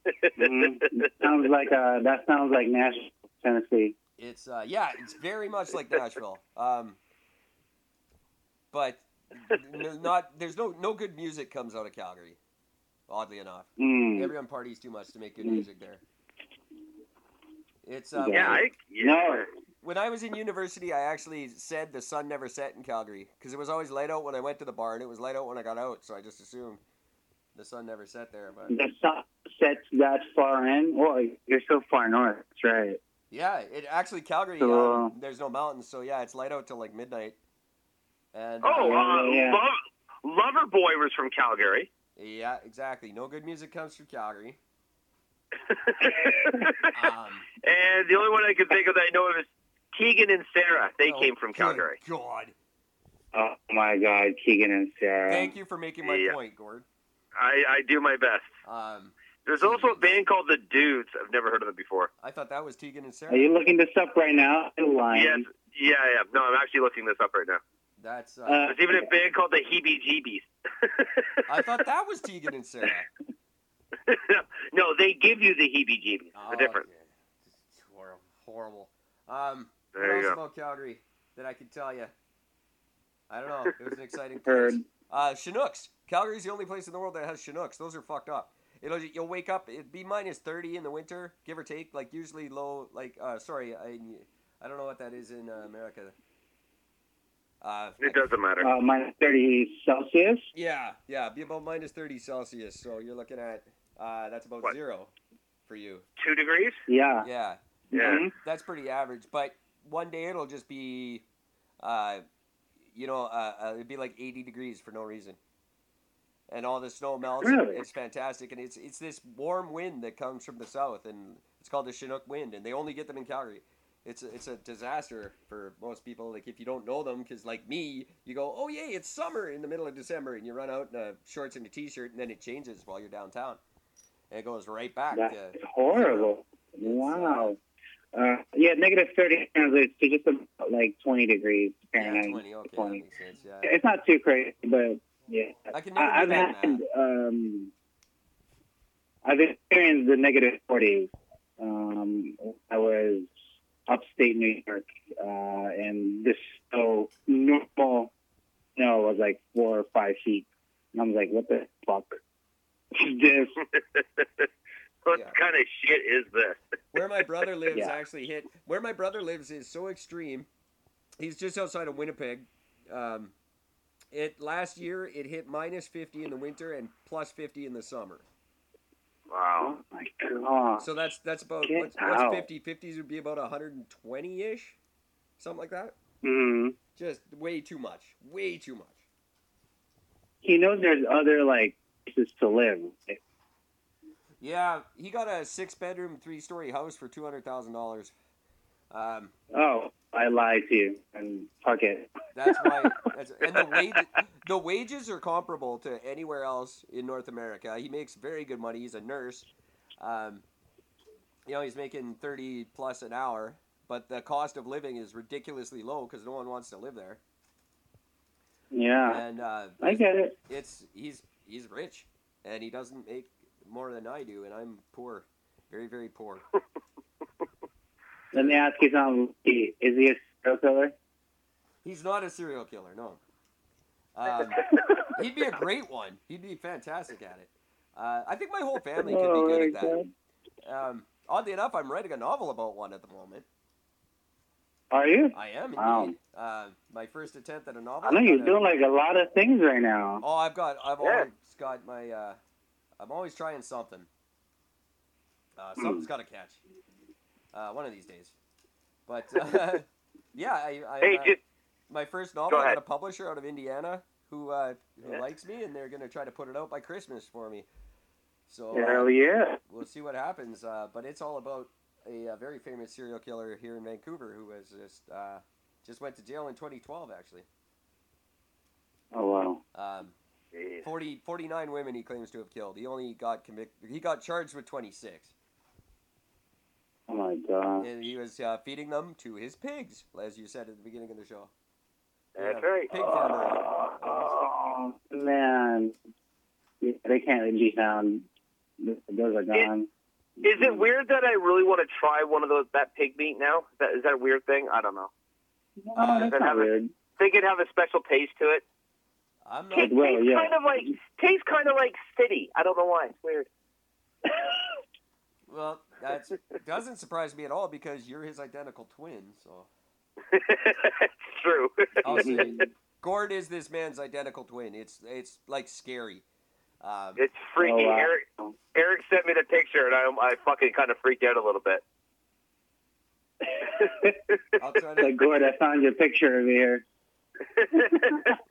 That- mhm. sounds like uh, that sounds like Nashville, Tennessee. It's uh, yeah, it's very much like Nashville. Um, but n- not there's no no good music comes out of Calgary. Oddly enough, Mm. everyone parties too much to make good music there. It's uh, yeah, I, yeah. No, when I was in university, I actually said the sun never set in Calgary because it was always light out when I went to the bar, and it was light out when I got out. So I just assumed the sun never set there. But the sun sets that far in. Well, you're so far north. That's right. yeah, it actually Calgary. So- um, there's no mountains, so yeah, it's light out till like midnight. And Oh, uh, uh, Yeah. Love, Loverboy was from Calgary. yeah, exactly. No good music comes from Calgary. [LAUGHS] Um, and the only one I could think of that I know of is Tegan and Sarah. They oh, came from Calgary. God, Oh my God, Tegan and Sarah. thank you for making my Yeah. point, Gord. I, I do my best. Um, There's also a band called The Dudes. I've never heard of them before. I thought that was Tegan and Sarah. Are you looking this up right now? You're lying. Yes, yeah, yeah. No, I'm actually looking this up right now. That's uh, Uh, There's even a band called the Heebie Jeebies. I thought that was Tegan and Sarah. [LAUGHS] no, they give you the Heebie Jeebies. Oh, The difference. okay. It's horrible. Horrible. Um, There what you else go. about Calgary that I could tell you? I don't know. It was an exciting [LAUGHS] Heard. place. Uh, Chinooks. Calgary's the only place in the world that has Chinooks. Those are fucked up. It'll you'll wake up. It'd be minus thirty in the winter, give or take. Like usually low. Like uh, sorry, I I don't know what that is in uh, America. Uh, It doesn't matter. Uh, minus 30 Celsius. yeah, yeah, be about minus 30 Celsius. So you're looking at uh, that's about What? zero for you. Two degrees? Yeah. Yeah, Yeah. Mhm. that's pretty average. But one day it'll just be, uh, you know, uh, uh, it'd be like 80 degrees for no reason. And all the snow melts. Really? It's fantastic, and it's it's this warm wind that comes from the south, and it's called the Chinook wind, and they only get them in Calgary. It's a, it's a disaster for most people. Like if you don't know them, because like me, you go, oh yay, it's summer in the middle of December, and you run out in a shorts and a t-shirt, and then it changes while you're downtown, and it goes right back. That's to, horrible. Wow. Uh, yeah, negative 30 translates to just about like 20 degrees yeah, Fahrenheit. 20. Okay, that 20. makes sense. Yeah, It's not too crazy, but yeah. I can never I, I've that had, um, I've experienced the negative 40s. Um, I was upstate New York, uh, and this snow, normal snow was like four or five feet. And I was like, what the fuck is this? [LAUGHS] what Yeah. kind of shit is this? where my brother [LAUGHS] lives Yeah. actually hit where my brother lives is so extreme he's just outside of winnipeg um, it last year it hit minus 50 in the winter and plus 50 in the summer Wow. My god. so that's that's about Get what's, what's 50 50s would be about 120-ish something like that Mm-hmm. just way too much way too much He knows there's other like places to live. yeah he got a six bedroom three story house for $200000 um, Oh, I lied to you. And fuck it. That's why. [LAUGHS] That's, and the wage, the wages are comparable to anywhere else in North America. He makes very good money. He's a nurse. Um, you know, he's making thirty plus an hour, but the cost of living is ridiculously low because no one wants to live there. Yeah, And uh, I get it. it's he's he's rich, and he doesn't make more than I do, and I'm poor, very very poor. [LAUGHS] Let me ask you something. Is he a serial killer? He's not a serial killer, no. [LAUGHS] Um, he'd be a great one. He'd be fantastic at it. Uh, I think my whole family could Oh, be good at that. Um, oddly enough, I'm writing a novel about one at the moment. Are you? I am Wow. Uh, my first attempt at a novel. I know you're got a- doing like a lot of things right now. Oh, I've got. I've Yeah. always got my. Uh, I'm always trying something. Uh, something's got to catch. Uh, one of these days. But uh, [LAUGHS] [LAUGHS] yeah, I. I Hey, uh, my first novel. Go I got a publisher out of Indiana who uh, who Yeah. likes me, and they're gonna try to put it out by Christmas for me. So Hell uh, yeah. we'll see what happens. Uh, but it's all about a, uh very famous serial killer here in Vancouver who was just uh, just went to jail in 2012. Actually, Oh wow. um, 40, 49 women he claims to have killed. He only got convicted. He got charged with 26, Oh my god. and he was uh, feeding them to his pigs, as you said at the beginning of the show. That's Yeah, right. Pig farmer. Oh man. Yeah, they can't be found. Those are gone. Is it weird that I really want to try one of those that pig meat now? Is that, is that a weird thing? I don't know. No, Uh, that's not have a- weird. Think it'd have a special taste to it. I'm not. Tastes, will, tastes yeah. kind of like tastes kind of like city. I don't know why. It's weird. [LAUGHS] Well, that doesn't surprise me at all because you're his identical twin. So it's [LAUGHS] true. I'll Gord is this man's identical twin. It's it's like scary. Um, It's freaky. Oh, wow. Eric Eric sent me the picture, and I I fucking kind of freaked out a little bit. I'll try to. Like, Gord, I found your picture over here.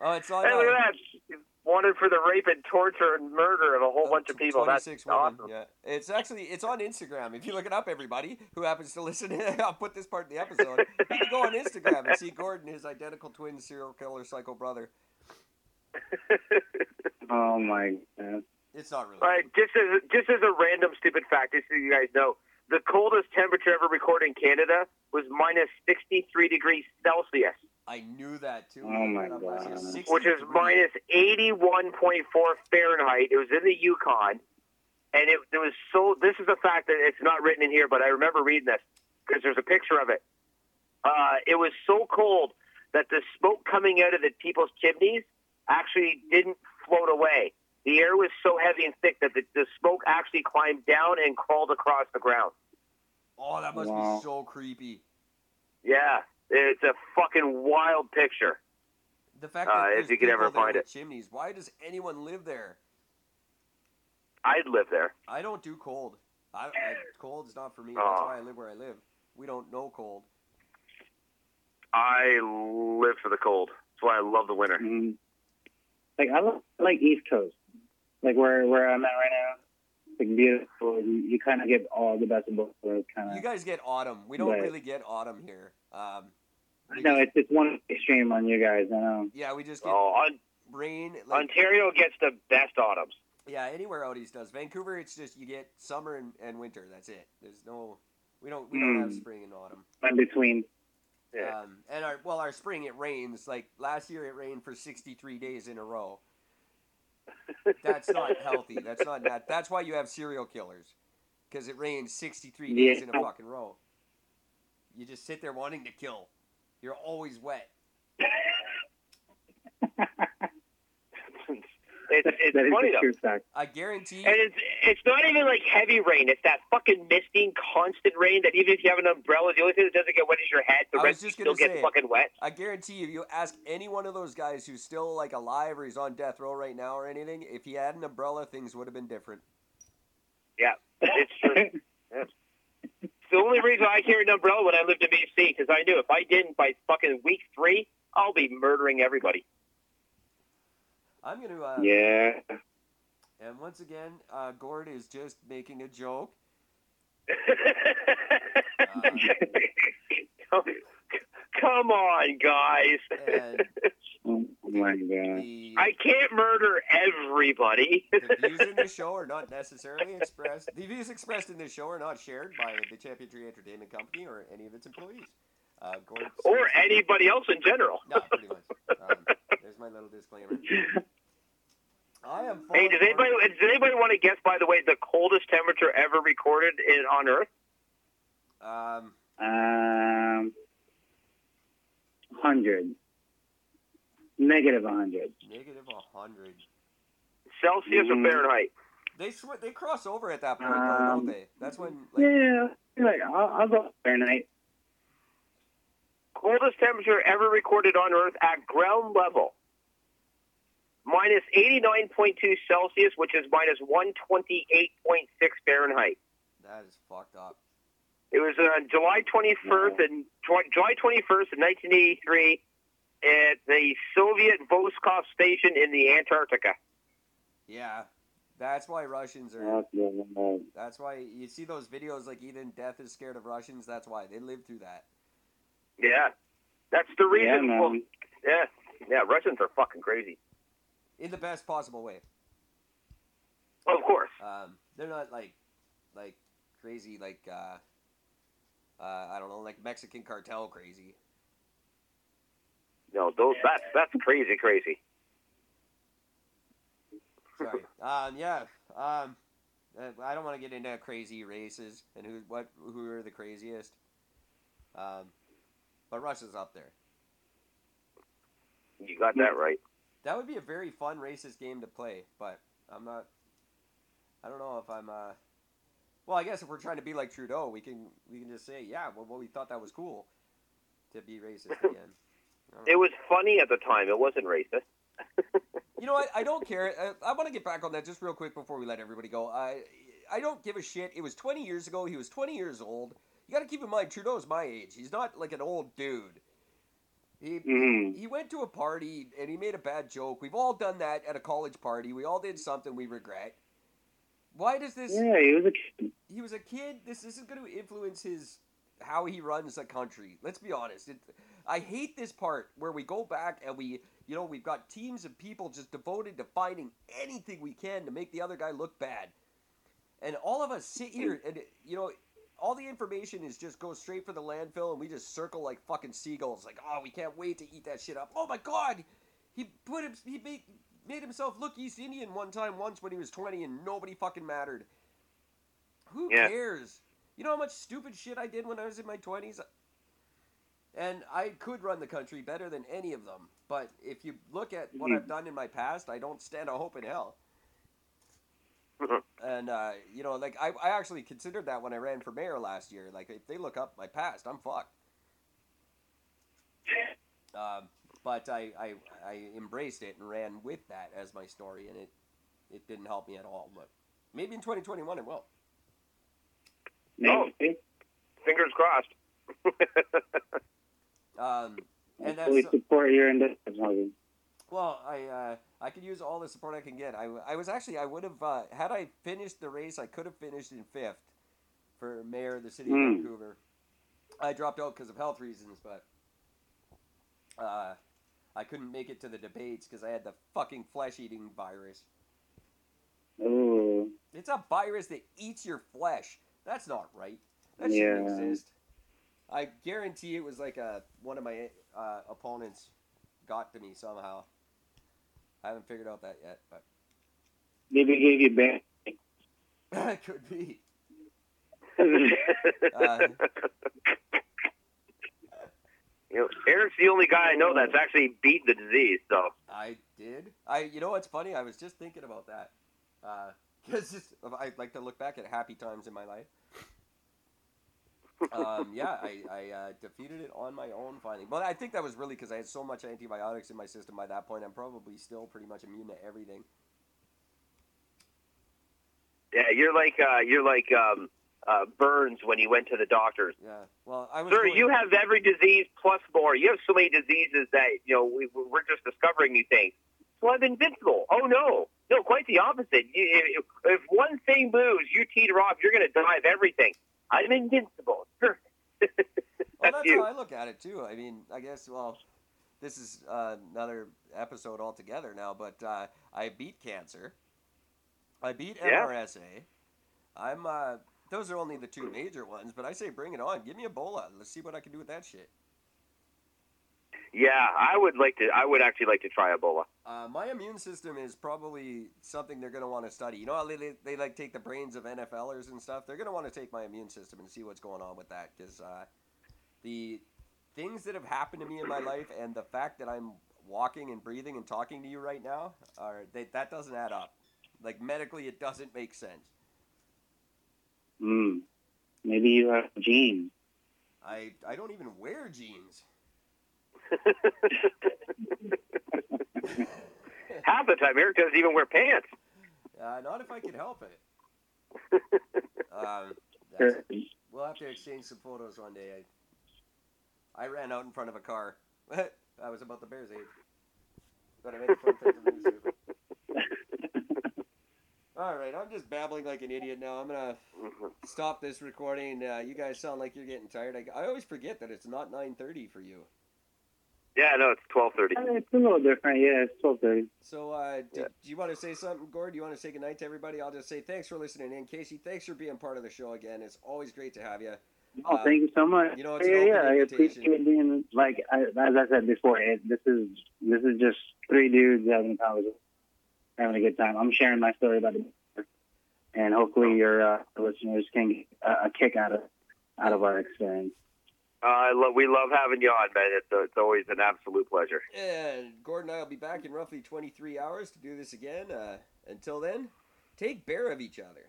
Oh, it's on. Hey, look at that! He's wanted for the rape and torture and murder of a whole oh, bunch of people. That's 26 women. awesome. Yeah, it's actually it's on Instagram. If you look it up, everybody who happens to listen, [LAUGHS] I'll put this part in the episode. You can go on Instagram and see Gordon, his identical twin serial killer psycho brother. [LAUGHS] Oh my god. It's not really. All right, just as just as a random stupid fact, just so you guys know, the coldest temperature ever recorded in Canada was minus 63 degrees Celsius, I knew that too. Oh my Look it up last year. God. which is minus 81.4 Fahrenheit. It was in the Yukon, and it, it was so. This is a fact that it's not written in here, but I remember reading this because there's a picture of it. Uh, it was so cold that the smoke coming out of the people's chimneys actually didn't float away. The air was so heavy and thick that the, the smoke actually climbed down and crawled across the ground. Oh, that must Wow. be so creepy. Yeah, it's a fucking wild picture. The fact Uh, that if you could ever find with it. chimneys. Why does anyone live there? I'd live there. I don't do cold. I, I cold is not for me. Oh. That's why I live where I live. We don't know cold. I live for the cold. That's why I love the winter. Mm. Like I lo- I like East Coast, like where where I'm at right now. Like beautiful. You, you kind of get all the best of both worlds. Kind of. You guys get autumn. We don't Right. really get autumn here. Um, we No, just- it's it's one extreme on you guys. I know. yeah, we just get Oh, on, rain. Like, Ontario gets the best autumns. yeah, anywhere out east does. Vancouver, it's just you get summer and, and winter. That's it. There's no. We don't. We don't have Hmm. spring and autumn. In between. Yeah. Um, and our well, our spring it rains. Like last year, it rained for 63 days in a row. That's not [LAUGHS] healthy. That's not that. That's why you have serial killers, because it rains 63 days in a fucking row. You just sit there wanting to kill. You're always wet. [LAUGHS] It's, it's that is funny a though. fact. I guarantee. And it's it's not even like heavy rain. It's that fucking misting, constant rain that even if you have an umbrella, the only thing that doesn't get wet is your head. The I was rest just still gonna gets say- fucking wet. I guarantee you, if you ask any one of those guys who's still like alive or he's on death row right now or anything, if he had an umbrella, things would have been different. Yeah, it's true. [LAUGHS] The only reason I carried an umbrella when I lived in BC because I knew if I didn't by fucking week three, I'll be murdering everybody. I'm gonna. Uh, Yeah. And once again, uh, Gord is just making a joke. [LAUGHS] Come on, guys. And my god. the, I can't murder everybody. the [LAUGHS] views in this show are not necessarily expressed. The views expressed in this show are not shared by the Champion Tree Entertainment Company or any of its employees. Uh, Gord or says- anybody else in general. No, pretty much. Um, there's my little disclaimer. [LAUGHS] I am. Hey, does following anybody does anybody want to guess? By the way, the coldest temperature ever recorded in on Earth? Um, Um, hundred. Negative hundred. negative hundred. Celsius or Mm. Fahrenheit? They sw- they cross over at that point, though, Um, don't they? That's when like Yeah. Like I'll, I'll go Fahrenheit. Coldest temperature ever recorded on Earth at ground level. Minus 89.2 Celsius, which is minus 128.6 Fahrenheit. that is fucked up. It was on July 21st and July 21st in 1983 at the Soviet Vostok station in the Antarctica. Yeah, that's why Russians are. That's why you see those videos like even Death is scared of Russians. That's why they lived through that Yeah, that's the Yeah, reason. well, yeah, yeah. Russians are fucking crazy. in the best possible way. Of course. Um, they're not like like crazy like uh, uh, I don't know like Mexican cartel crazy. No, those that's that's crazy, crazy. Sorry. [LAUGHS] um, yeah. Um, I don't want to get into crazy races and who what who are the craziest. Um, but Russia's up there. You got that right. That would be a very fun racist game to play, but I'm not. I don't know if I'm. Uh, well, I guess if we're trying to be like Trudeau, we can we can just say, yeah, well, well we thought that was cool to be racist [LAUGHS] again. I don't know. It was funny at the time. It wasn't racist. [LAUGHS] You know what? I don't care. I, I want to get back on that just real quick before we let everybody go. I I don't give a shit. It was 20 years ago. He was 20 years old. You got to keep in mind, Trudeau's my age. He's not like an old dude. He Mhm. he went to a party and he made a bad joke. We've all done that at a college party. We all did something we regret. Why does this? Yeah, he was a kid. He was a kid. This isn't going to influence his how he runs a country. Let's be honest. It, I hate this part where we go back and we, you know, we've got teams of people just devoted to finding anything we can to make the other guy look bad. And all of us sit here and, you know, all the information is just go straight for the landfill and we just circle like fucking seagulls. Like, oh, we can't wait to eat that shit up. Oh my god, he put him, he made, made himself look East Indian one time once when he was 20 and nobody fucking mattered. Who Yeah. cares? You know how much stupid shit I did when I was in my 20s? And I could run the country better than any of them. But if you look at what. I've done in my past, I don't stand a hope in hell. [LAUGHS] And, uh, you know, like, I, I actually considered that when I ran for mayor last year. Like, if they look up my past, I'm fucked. Um, but I, I I embraced it and ran with that as my story, and it it didn't help me at all. But maybe in 2021 it will. Maybe. Fingers crossed. [LAUGHS] Um, and that's fully support your endeavors, Morgan. well, I uh, I could use all the support I can get. I, I was actually I would have uh, had I finished the race, I could have finished in fifth for mayor of the city of Hmm. Vancouver. I dropped out because of health reasons, but uh, I couldn't make it to the debates because I had the fucking flesh eating virus. Ooh. It's a virus that eats your flesh. That's not right. That Yeah. shouldn't exist. I guarantee it was like a one of my uh, opponents got to me somehow. I haven't figured out that yet, but Maybe gave you back. That [LAUGHS] could be. Uh, [LAUGHS] you know, Eric's the only guy I know that's actually beat the disease. So I did. I you know what's funny? I was just thinking about that because I like to look back at happy times in my life. um, yeah, I, I uh, defeated it on my own finally. But I think that was really because I had so much antibiotics in my system by that point. I'm probably still pretty much immune to everything. yeah, you're like uh, you're like um, uh, Burns when he went to the doctors. Yeah. Well, I was. Sir, going- you have every disease plus more. You have so many diseases that you know we, we're just discovering new things. So I'm invincible. Oh no, no, quite the opposite. You, if, if one thing moves, you teeter off. You're going to of everything. I'm invincible. [LAUGHS] Sure. Well, That's that's how I look at it too. I mean, I guess well, this is uh, another episode altogether now. But uh, I beat cancer. I beat Yeah. MRSA. I'm. Uh, those are only the two major ones. But I say, bring it on. Give me Ebola. Let's see what I can do with that shit. Yeah, I would like to. I would actually like to try Ebola. Uh, my immune system is probably something they're going to want to study. You know how they, they, they like take the brains of NFLers and stuff? They're going to want to take my immune system and see what's going on with that because uh, the things that have happened to me in my life and the fact that I'm walking and breathing and talking to you right now are they, that doesn't add up. Like medically, it doesn't make sense. Mm. Maybe you have genes. I I don't even wear jeans. [LAUGHS] Half the time, Eric doesn't even wear pants. Uh, not if I can help it. [LAUGHS] Um, We'll have to exchange some photos one day. I, I ran out in front of a car. [LAUGHS] I was about the Bears age. But I made a fun picture of me. All right, I'm just babbling like an idiot now. I'm gonna stop this recording. Uh, you guys sound like you're getting tired. I, I always forget that it's not 9:30 for you. Yeah, no, it's twelve thirty. Uh, It's a little different. Yeah, it's twelve thirty. So, uh, do, Yeah. do you want to say something, Gord? Do you want to say goodnight to everybody? I'll just say thanks for listening in. Casey, thanks for being part of the show again. It's always great to have you. Oh, Um, thank you so much. you know, it's an yeah, yeah, I invitation. appreciate being like I, as I said before. It, this is this is just three dudes having a having a good time. I'm sharing my story about it, and hopefully your uh, listeners can get a, a kick out of out of our experience. Uh, I love. We love having you on, man. It's, it's always an absolute pleasure. And Gordon and I will be back in roughly 23 hours to do this again. Uh, until then, take care of each other.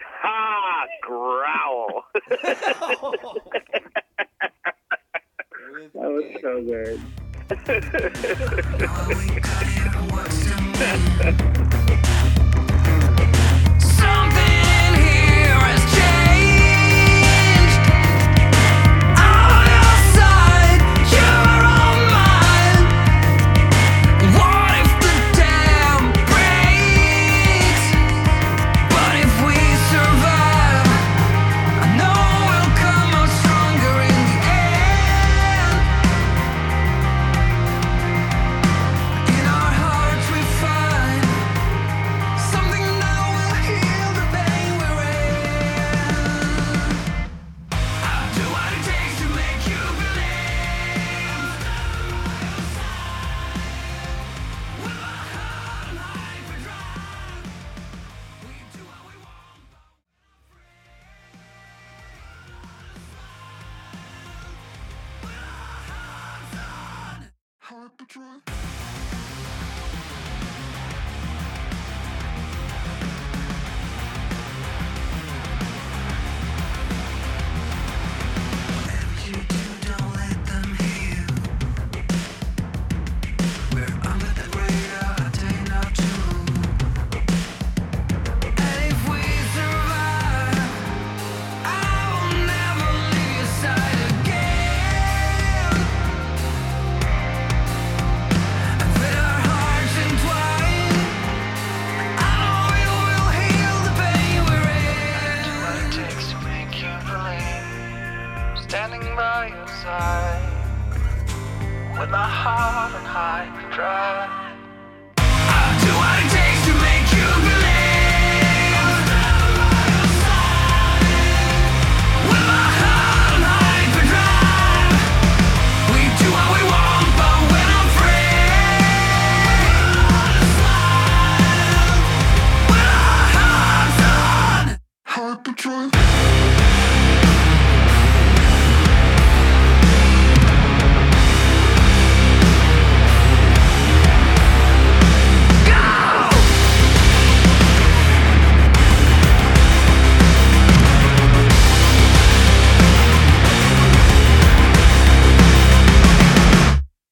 Ha! Growl. [LAUGHS] That was so good. [LAUGHS]